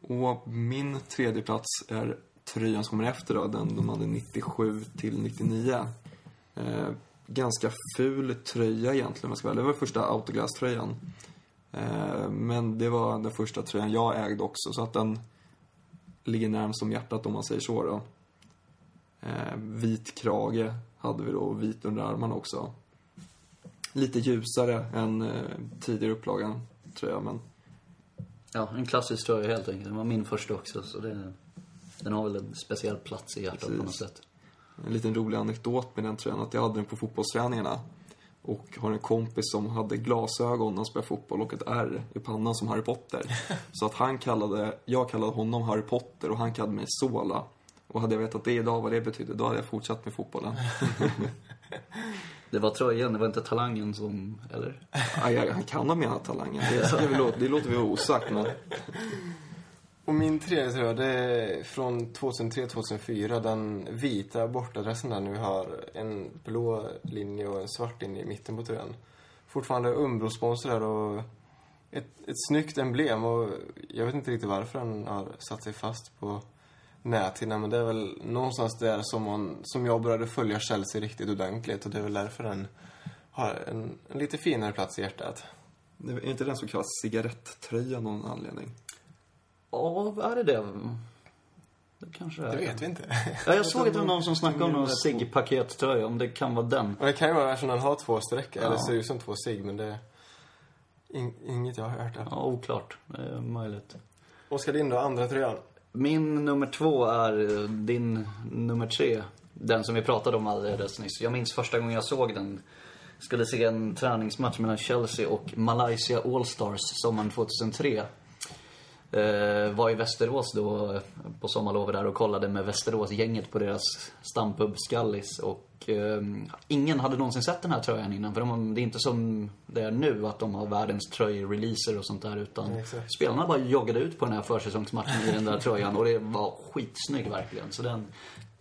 Och min tredje plats är tröjan som kommer efter då, den de hade 97 till 99. Eh, ganska ful tröja egentligen om jag ska ärlig. Det var första autoglass-tröjan. Eh, men det var den första tröjan jag ägde också, så att den ligger närmast om hjärtat om man säger så då. Eh, vit krage hade vi då och vit under armarna också. Lite ljusare än eh, tidigare upplagan, tror jag, men Ja, en klassisk tröja helt enkelt. Den var min första också, så det, den har väl en speciell plats i hjärtat på något Precis. sätt. En liten rolig anekdot med den tröjan, att jag hade den på fotbollsträningarna. Och har en kompis som hade glasögon när han spelade fotboll och ett R i pannan som Harry Potter. [laughs] Så att han kallade, jag kallade honom Harry Potter och han kallade mig Sola. Och hade jag vetat det idag, vad det betydde, då hade jag fortsatt med fotbollen. [laughs] Det var tröjan, det var inte talangen som, eller? Aj, aj, han kan ha menat talangen. Det, vi låta, det låter vi osagt, men och min tredje tröja, det är från 2003-2004. Den vita bortadressen där nu har en blå linje och en svart linje i mitten på tröjan. Fortfarande Umbro-sponsor där och ett, ett snyggt emblem. Och jag vet inte riktigt varför den har satt sig fast på näthinnan. Men det är väl någonstans där som, man, som jag började följa Chelsea riktigt ordentligt. Och det är väl därför den har en, en lite finare plats i hjärtat. det är inte den så kallad cigaretttröja någon anledning? Ja, är det det? Det kanske är. Det vet vi inte. Ja, jag såg att det var någon som snackade om någon två. cigg-pakettröja, om det kan vara den. Och det kan ju vara eftersom den har två streck, eller Ja. ser ut som två cigg, men det in, inget jag har hört. Där. Ja, oklart. Det är möjligt. Oskar, din då? Andra tröjan? Min nummer två är eh, din nummer tre. Den som vi pratade om alldeles nyss. Jag minns första gången jag såg den. Skulle se en träningsmatch mellan Chelsea och Malaysia Allstars sommaren 2003. Eh, var i Västerås då på sommarlovet där och kollade med Västerås-gänget på deras stampub Skallis. Och eh, ingen hade någonsin sett den här tröjan innan. För de, det är inte som det är nu att de har världens tröjreleaser och sånt där. Utan Ja, spelarna bara joggade ut på den här försäsongsmatchen i den där tröjan. Och det var skitsnygg verkligen. Så den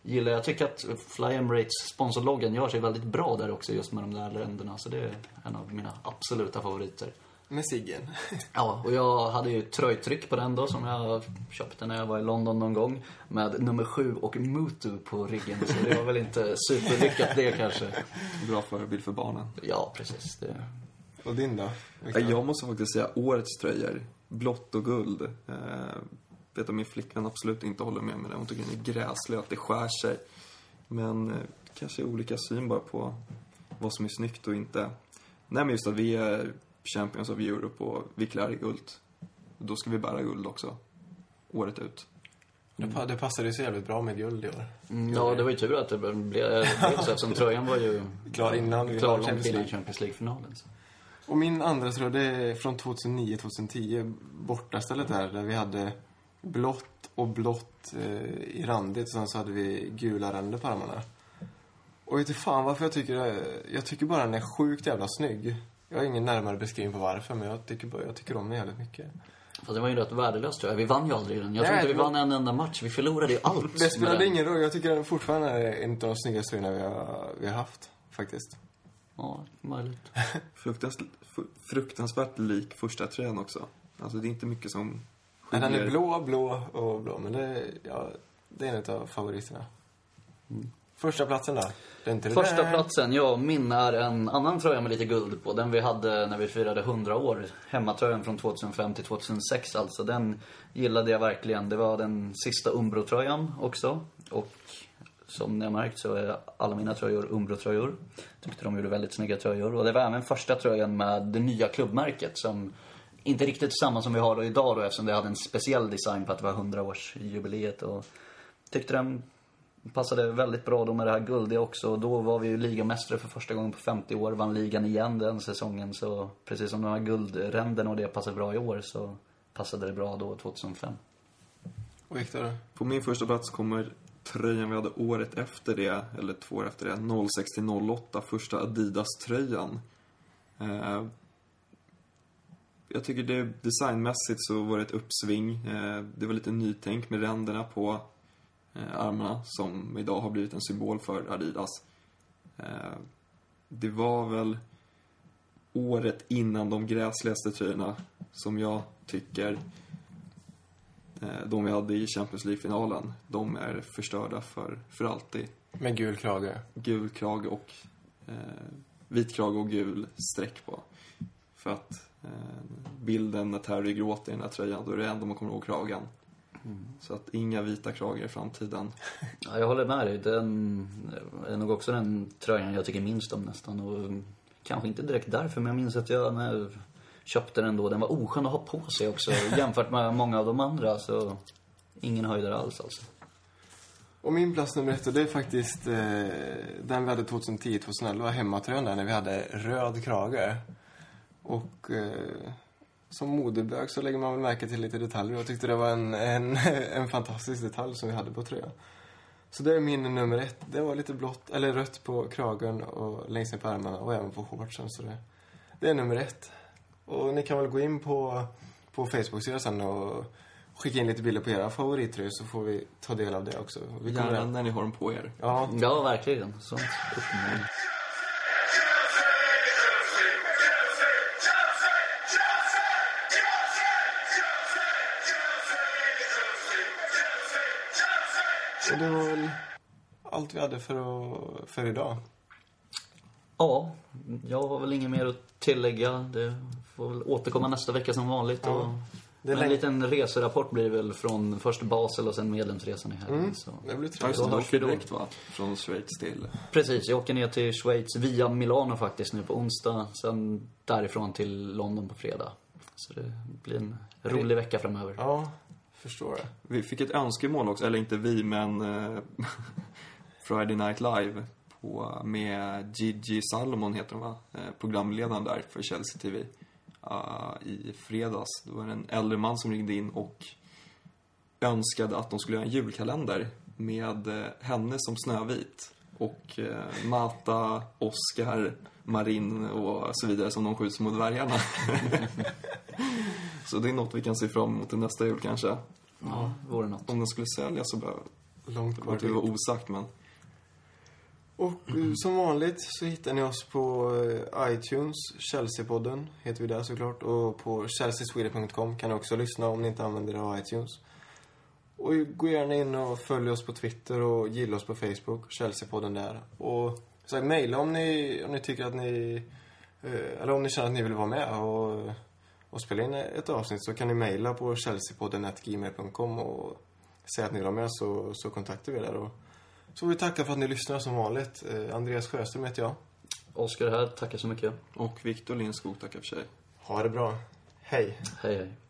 gillar jag. Tycker att Fly Emirates sponsorloggan gör sig väldigt bra där också just med de där länderna. Så det är en av mina absoluta favoriter. Med ciggen. [laughs] Ja, och jag hade ju tröjtryck på den då som jag köpte när jag var i London någon gång. Med nummer sju och Mutu på ryggen. Så det var väl inte superlyckat det kanske. Bra förebild för barnen. Ja, precis. Det... Och din då? Viktor? Jag måste faktiskt säga årets tröjor. Blått och guld. Eh, vet att min flickvän absolut inte håller med mig där. Hon tycker den är gräslig att det skär sig. Men eh, kanske olika syn bara på vad som är snyggt och inte. Nej men just att vi är Champions of Europe och vi klär i guld. Då ska vi bära guld också. Året ut. Det, pa- det passade ju så jävligt bra med guld i år. Mm, Ja, det var ju tur att det blev blev så [laughs] eftersom tröjan var ju Klar innan vi klar Champions League. Champions League-finalen. så. Och min andra tröja, det är från 2009-2010. Bortastället där, där vi hade blått och blått eh, i randigt. Och sen så hade vi gula ränder på armarna. Och vet du fan varför jag tycker det, Jag tycker bara den är sjukt jävla snygg. Jag har ingen närmare beskrivning på varför, men jag tycker, jag tycker om den jävligt mycket. Fast det var ju rätt värdelös tröja. Vi vann ju aldrig den. Jag tror Nej, inte vi vann en enda match. Vi förlorade ju allt. Det spelade den. ingen roll. Jag tycker den fortfarande är en av de snyggaste tröjorna vi har, vi har haft, faktiskt. Ja, möjligt. [laughs] Fruktans, fruktansvärt lik första tröjan också. Alltså det är inte mycket som Men den är skiljer. blå, blå och blå, men det, ja, det är en av favoriterna. Första platsen då? Första platsen, ja, min är en annan tröja med lite guld på. Den vi hade när vi firade 100 år. Hemmatröjan från 2005 till 2006 alltså. Den gillade jag verkligen. Det var den sista Umbro-tröjan också. Och som ni har märkt så är alla mina tröjor Umbro-tröjor. Tyckte de gjorde väldigt snygga tröjor. Och det var även första tröjan med det nya klubbmärket som inte riktigt samma som vi har idag då eftersom det hade en speciell design på att det var 100-årsjubileet. Och tyckte den passade väldigt bra då med det här guldiga också. Då var vi ju ligamästare för första gången på 50 år. Vann ligan igen den säsongen. Så precis som de här guldränderna och det passar bra i år så passade det bra då 2005. Och Viktor? På min första plats kommer tröjan vi hade året efter det, eller två år efter det, 06 08, första Adidas-tröjan. Eh, jag tycker det designmässigt så var det ett uppsving. Eh, det var lite nytänk med ränderna på armarna som idag har blivit en symbol för Adidas. Eh, det var väl året innan de gräsligaste tröjorna som jag tycker eh, de vi hade i Champions League-finalen, de är förstörda för, för alltid. Med gul krage. Gul krage och eh, vit krage och gul streck på. För att eh, bilden när Terry gråter i den här tröjan, då är det enda man kommer ihåg kragen. Så att inga vita kragar i framtiden. [laughs] Ja, jag håller med dig. Den är nog också den tröjan jag tycker minst om nästan. Och kanske inte direkt därför, men jag minns att jag när jag köpte den då, den var oskön att ha på sig också. [laughs] jämfört med många av de andra, så ingen höjdare alls alltså. Och min plats nummer ett, och det är faktiskt eh, den vi hade 2010-2011, hemmatröjan där när vi hade röd krage. Och eh, som modebög så lägger man väl märke till lite detaljer. Jag tyckte det var en, en, [laughs] en fantastisk detalj som vi hade på tröjan. Så det är min nummer ett. Det var lite blått, eller rött på kragen och längst ner på ärmarna och även på shortsen. Så det, det är nummer ett. Och ni kan väl gå in på, på Facebook-sidan sen och skicka in lite bilder på era favorittröjor så får vi ta del av det också. Vi Gärna när ni har dem på er. Ja, Ja, verkligen. Sånt uppenbarligen. Och det var väl allt vi hade för, att, för idag. Ja, jag har väl inget mer att tillägga. Det får väl återkomma nästa vecka som vanligt. Och Det är en liten reserapport blir det väl från först Basel och sen medlemsresan i helgen. Så. Det blir Ja, trevligt. Då Du hörs vi åker då. direkt va? Från Schweiz till... Precis, jag åker ner till Schweiz via Milano faktiskt nu på onsdag. Sen därifrån till London på fredag. Så det blir en rolig vecka framöver. Ja, förstår det. Vi fick ett önskemål också, eller inte vi, men eh, [laughs] Friday Night Live på, med Gigi Salomon heter hon va? Eh, programledaren där för Chelsea TV. Uh, ah, I fredags, då var det en äldre man som ringde in och önskade att de skulle göra en julkalender med eh, henne som Snövit. Och eh, Mata, Oscar, Marin och så vidare som de skjuts mot dvärgarna. [laughs] så det är något vi kan se fram emot till nästa jul kanske. Ja, det vore något. Om den skulle säljas så behöver Långt det kvar till. vara osagt, men... Och eh, som vanligt så hittar ni oss på eh, iTunes, Chelsea-podden heter vi där såklart. Och på chelseasweden.com kan ni också lyssna om ni inte använder er av iTunes. Och gå gärna in och följ oss på Twitter och gilla oss på Facebook, Chelsea-podden där. Och så mejla om ni, om ni tycker att ni, eh, eller om ni känner att ni vill vara med och, och spela in ett avsnitt så kan ni mejla på chelseapodden.gmail.com och säga att ni vill vara med så, så kontaktar vi er där. Och, så vi tacka för att ni lyssnar som vanligt. Eh, Andreas Sjöström heter jag. Oskar här, tackar så mycket. Och Victor Lindskog tackar för sig. Ha det bra. Hej. Hej, hej.